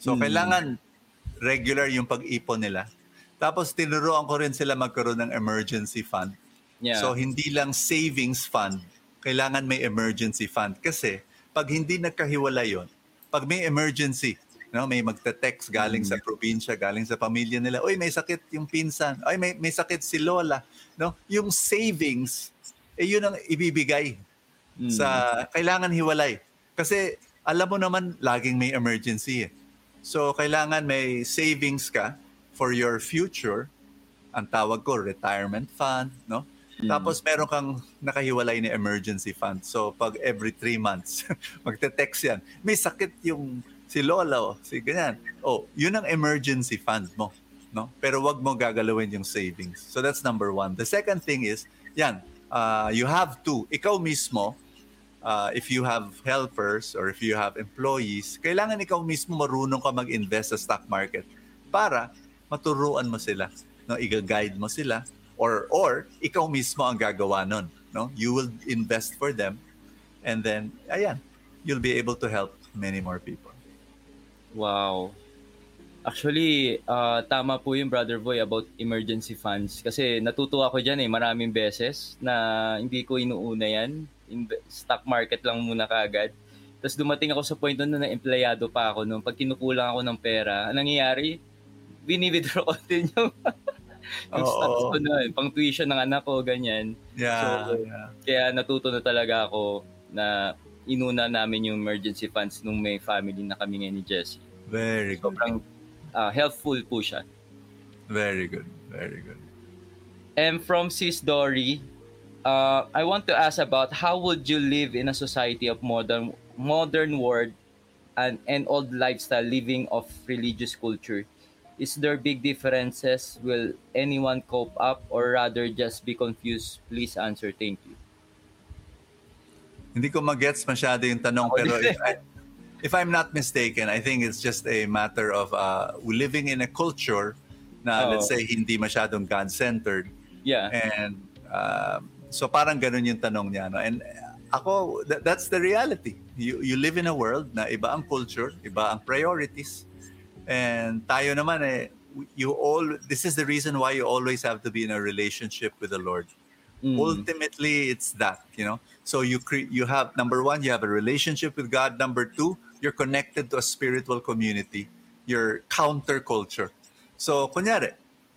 S2: So,
S1: Mm.
S2: kailangan regular yung pag-ipon nila. Tapos, tinuruan ko rin sila magkaroon ng emergency fund.
S1: Yeah.
S2: So, hindi lang savings fund, kailangan may emergency fund. Kasi, pag hindi nagkahiwalay yon, pag may emergency, no, may magte-text galing sa probinsya, galing sa pamilya nila, oy, may sakit yung pinsan, ay, may, may sakit si lola. No? Yung savings, eh, yun ang ibibigay
S1: Mm.
S2: sa kailangan hiwalay. Kasi alam mo naman laging may emergency. Eh. So kailangan may savings ka for your future. Ang tawag ko retirement fund, no?
S1: Mm.
S2: Tapos meron kang nakahiwalay na emergency fund. So pag every three months, [LAUGHS] magte-text yan. May sakit yung si Lola o si ganyan. Oh, yun ang emergency fund mo. No? Pero wag mo gagalawin yung savings. So that's number one. The second thing is, yan, uh, you have to, ikaw mismo, uh, if you have helpers or if you have employees, kailangan ikaw mismo marunong ka mag-invest sa stock market para maturuan mo sila, no? Iga-guide mo sila or or ikaw mismo ang gagawa nun, no? You will invest for them and then ayan, you'll be able to help many more people.
S1: Wow. Actually, uh, tama po yung Brother Boy about emergency funds. Kasi natutuwa ko dyan eh, maraming beses na hindi ko inuuna yan. Inve- stock market lang muna kagad. Tapos dumating ako sa point doon na empleyado pa ako. Nung pag kinukulang ako ng pera, anong nangyayari? Bini-withdraw ko [LAUGHS] din yung, yung
S2: Oo.
S1: stocks ko na, pang tuition ng anak ko, ganyan.
S2: Yeah,
S1: So,
S2: yeah.
S1: Kaya natuto na talaga ako na inuna namin yung emergency funds nung may family na kami ngayon ni Jessie.
S2: Very good.
S1: Sobrang ah, helpful po siya.
S2: Very good. Very good.
S1: And from Sis Dory, uh, I want to ask about how would you live in a society of modern modern world and an old lifestyle living of religious culture? Is there big differences? Will anyone cope up or rather just be confused? Please answer. Thank you.
S2: Hindi ko magets masyado yung tanong pero if, I, if I'm not mistaken, I think it's just a matter of uh, living in a culture na
S1: Oo.
S2: let's say hindi masyadong God-centered
S1: Yeah.
S2: and uh, so parang ganun yung tanong niya no? And ako tha- that's the reality. You you live in a world na iba ang culture iba ang priorities. And tayo naman eh you all this is the reason why you always have to be in a relationship with the Lord.
S1: Mm.
S2: ultimately it's that you know? So you cre- you have number one you have a relationship with god. Number two you're connected to a spiritual community your counterculture. So kunyari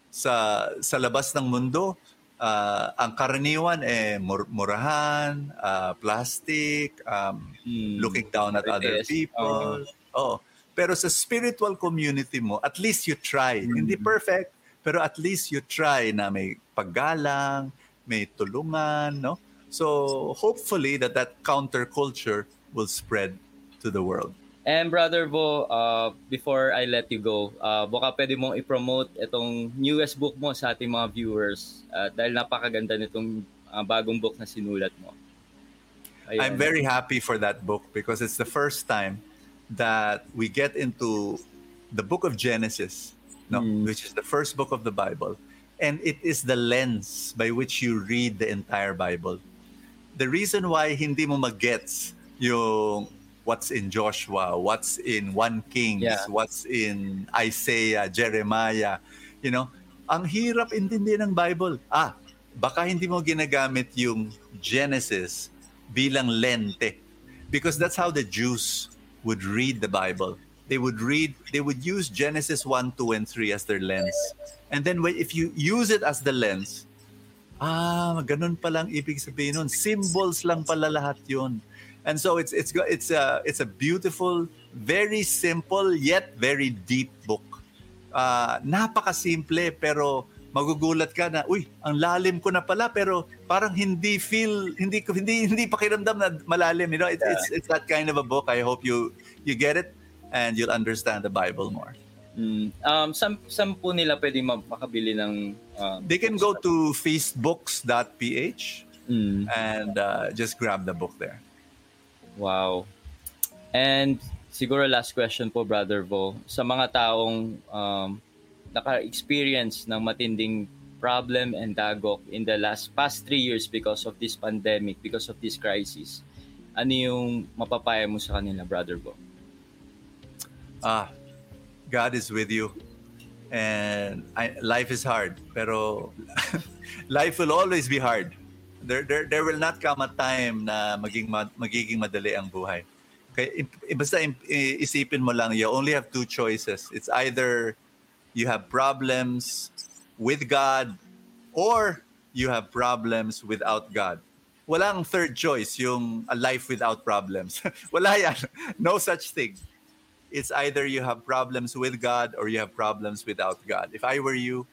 S2: sa sa labas ng mundo ah, ang karaniwan eh mur- murahan ah, plastic um,
S1: Mm.
S2: looking down at other
S1: Marites.
S2: people. Oh pero sa spiritual community mo at least you try. Hindi perfect pero at least you try na may paggalang may tulungan no? So hopefully that that counterculture will spread to the world
S1: And Brother Bo, uh, before I let you go, uh, baka pwede mong i-promote itong newest book mo sa ating mga viewers uh, dahil napakaganda nitong uh, bagong book na sinulat mo. Ayan.
S2: I'm very happy for that book because it's the first time that we get into the book of Genesis, no,
S1: Mm.
S2: which is the first book of the Bible, and it is the lens by which you read the entire Bible. The reason why hindi mo magets yung what's in Joshua, what's in 1 Kings,
S1: Yeah.
S2: what's in Isaiah, Jeremiah, you know, ang hirap intindihin ng Bible. Ah, baka hindi mo ginagamit yung Genesis bilang lente because that's how the Jews would read the Bible. They would read, they would use Genesis 1, 2, and 3 as their lens. And then if you use it as the lens, ah, ganun palang ibig sabihin nun. Symbols lang pala lahat yun. And so it's it's it's a it's a beautiful, very simple yet very deep book. Ah, napakasimple pero magugulat ka na, uy, ang lalim ko na pala pero parang hindi feel hindi ko hindi hindi pakiramdam na malalim, you know. It's it's it's that kind of a book. I hope you you get it and you'll understand the Bible more.
S1: Mm. Um, saan, saan po nila pwede ma- makabili ng... um,
S2: They can go to feastbooks.ph
S1: mm.
S2: and uh, just grab the book there.
S1: Wow. And siguro last question po, Brother Vo. Sa mga taong um, naka-experience ng matinding problem and dagok in the last past three years because of this pandemic, because of this crisis, ano yung mapapaya mo sa kanila, Brother Vo?
S2: ah, God is with you. And I, life is hard, pero [LAUGHS] life will always be hard. There, there, there will not come a time na maging ma- magiging madali ang buhay. Okay, i- basta isipin mo lang, you only have two choices. It's either you have problems with God or you have problems without God. Walang third choice, yung a life without problems. [LAUGHS] Wala yan. No such thing it's either you have problems with God or you have problems without God. If I were you,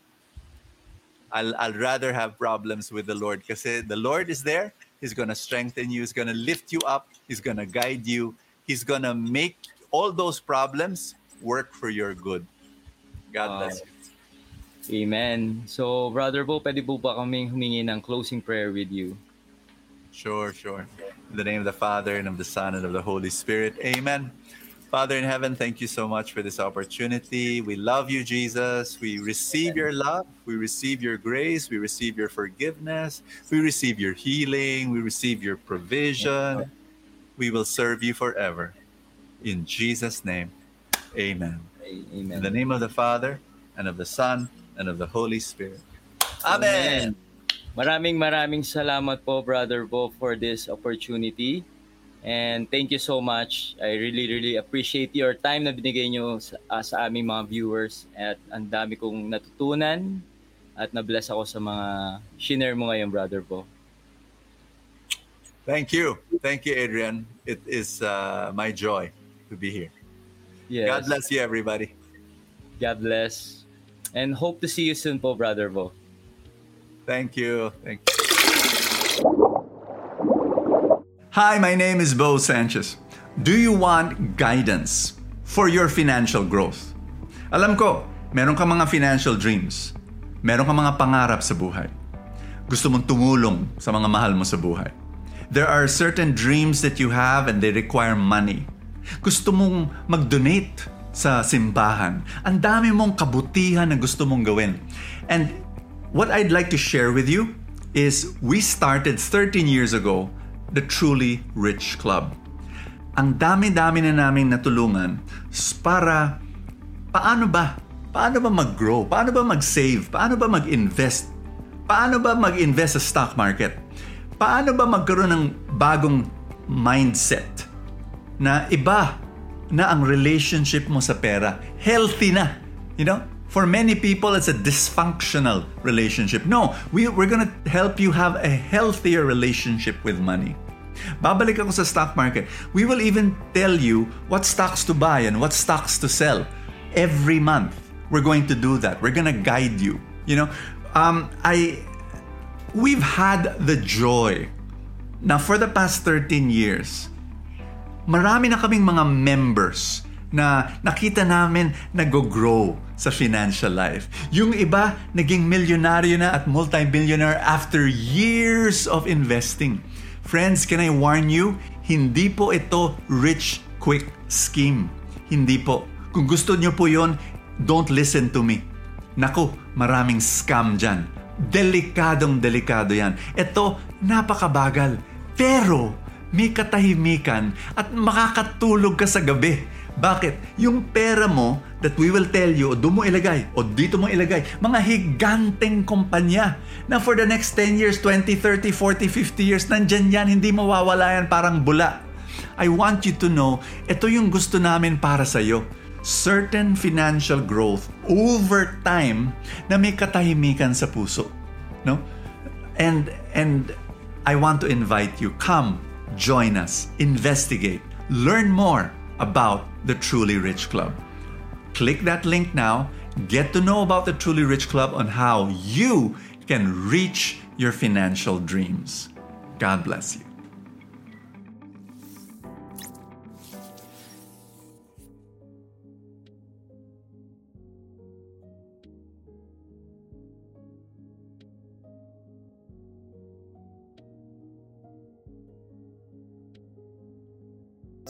S2: I'll, I'll rather have problems with the Lord because the Lord is there. He's going to strengthen you. He's going to lift you up. He's going to guide you. He's going to make all those problems work for your good. God bless you.
S1: Amen. So, Brother Vo, pwede po ba kaming humingi ng closing prayer with you?
S2: Sure, sure. In the name of the Father and of the Son and of the Holy Spirit. Amen. Father in heaven, thank you so much for this opportunity. We love you, Jesus. We receive your love. We receive your grace. We receive your forgiveness. We receive your healing. We receive your provision. We will serve you forever. In Jesus' name, amen.
S1: Amen.
S2: In the name of the Father and of the Son and of the Holy Spirit. Amen.
S1: Maraming maraming salamat po, Brother Bo, for this opportunity. And thank you so much. I really, really appreciate your time na binigay nyo sa, ah, sa aming mga viewers. At ang dami kong natutunan at na-bless ako sa mga shinare mo ngayon, Brother Bo.
S2: Thank you. Thank you, Adrian. It is uh, my joy to be here.
S1: Yes.
S2: God bless you, everybody.
S1: God bless. And hope to see you soon po, Brother Bo.
S2: Thank you. Thank you. Hi, my name is Bo Sanchez. Do you want guidance for your financial growth? Alam ko, meron ka mga financial dreams. Meron ka mga pangarap sa buhay. Gusto mong tumulong sa mga mahal mo sa buhay. There are certain dreams that you have and they require money. Gusto mong mag-donate sa simbahan. Ang dami mong kabutihan na gusto mong gawin. And what I'd like to share with you is we started 13 years ago the Truly Rich Club. Ang dami-dami na namin natulungan para paano ba? Paano ba mag-grow? Paano ba mag-save? Paano ba mag-invest? Paano ba mag-invest sa stock market? Paano ba magkaroon ng bagong mindset na iba na ang relationship mo sa pera? Healthy na. You know? For many people, it's a dysfunctional relationship. No, we, we're gonna help you have a healthier relationship with money. Babalik ako sa stock market. We will even tell you what stocks to buy and what stocks to sell every month. We're going to do that. We're gonna guide you. You know, um, I we've had the joy now for the past 13 years, marami na kaming mga members na nakita namin nag-grow sa financial life. Yung iba, naging milyonaryo na at multi-billionaire after years of investing. Friends, can I warn you? Hindi po ito rich quick scheme. Hindi po. Kung gusto nyo po yon, don't listen to me. Naku, maraming scam dyan. Delikadong delikado yan. Ito, napakabagal. Pero, may katahimikan at makakatulog ka sa gabi. Bakit? Yung pera mo that we will tell you, o doon mo ilagay, o dito mo ilagay, mga higanteng kumpanya na for the next 10 years, 20, 30, 40, 50 years, nandyan yan, hindi mawawala yan parang bula. I want you to know, ito yung gusto namin para sa iyo. Certain financial growth over time na may katahimikan sa puso. No? And, and I want to invite you, come, join us, investigate, learn more about the Truly Rich Club. Click that link now, get to know about the Truly Rich Club on how you can reach your financial dreams. God bless you.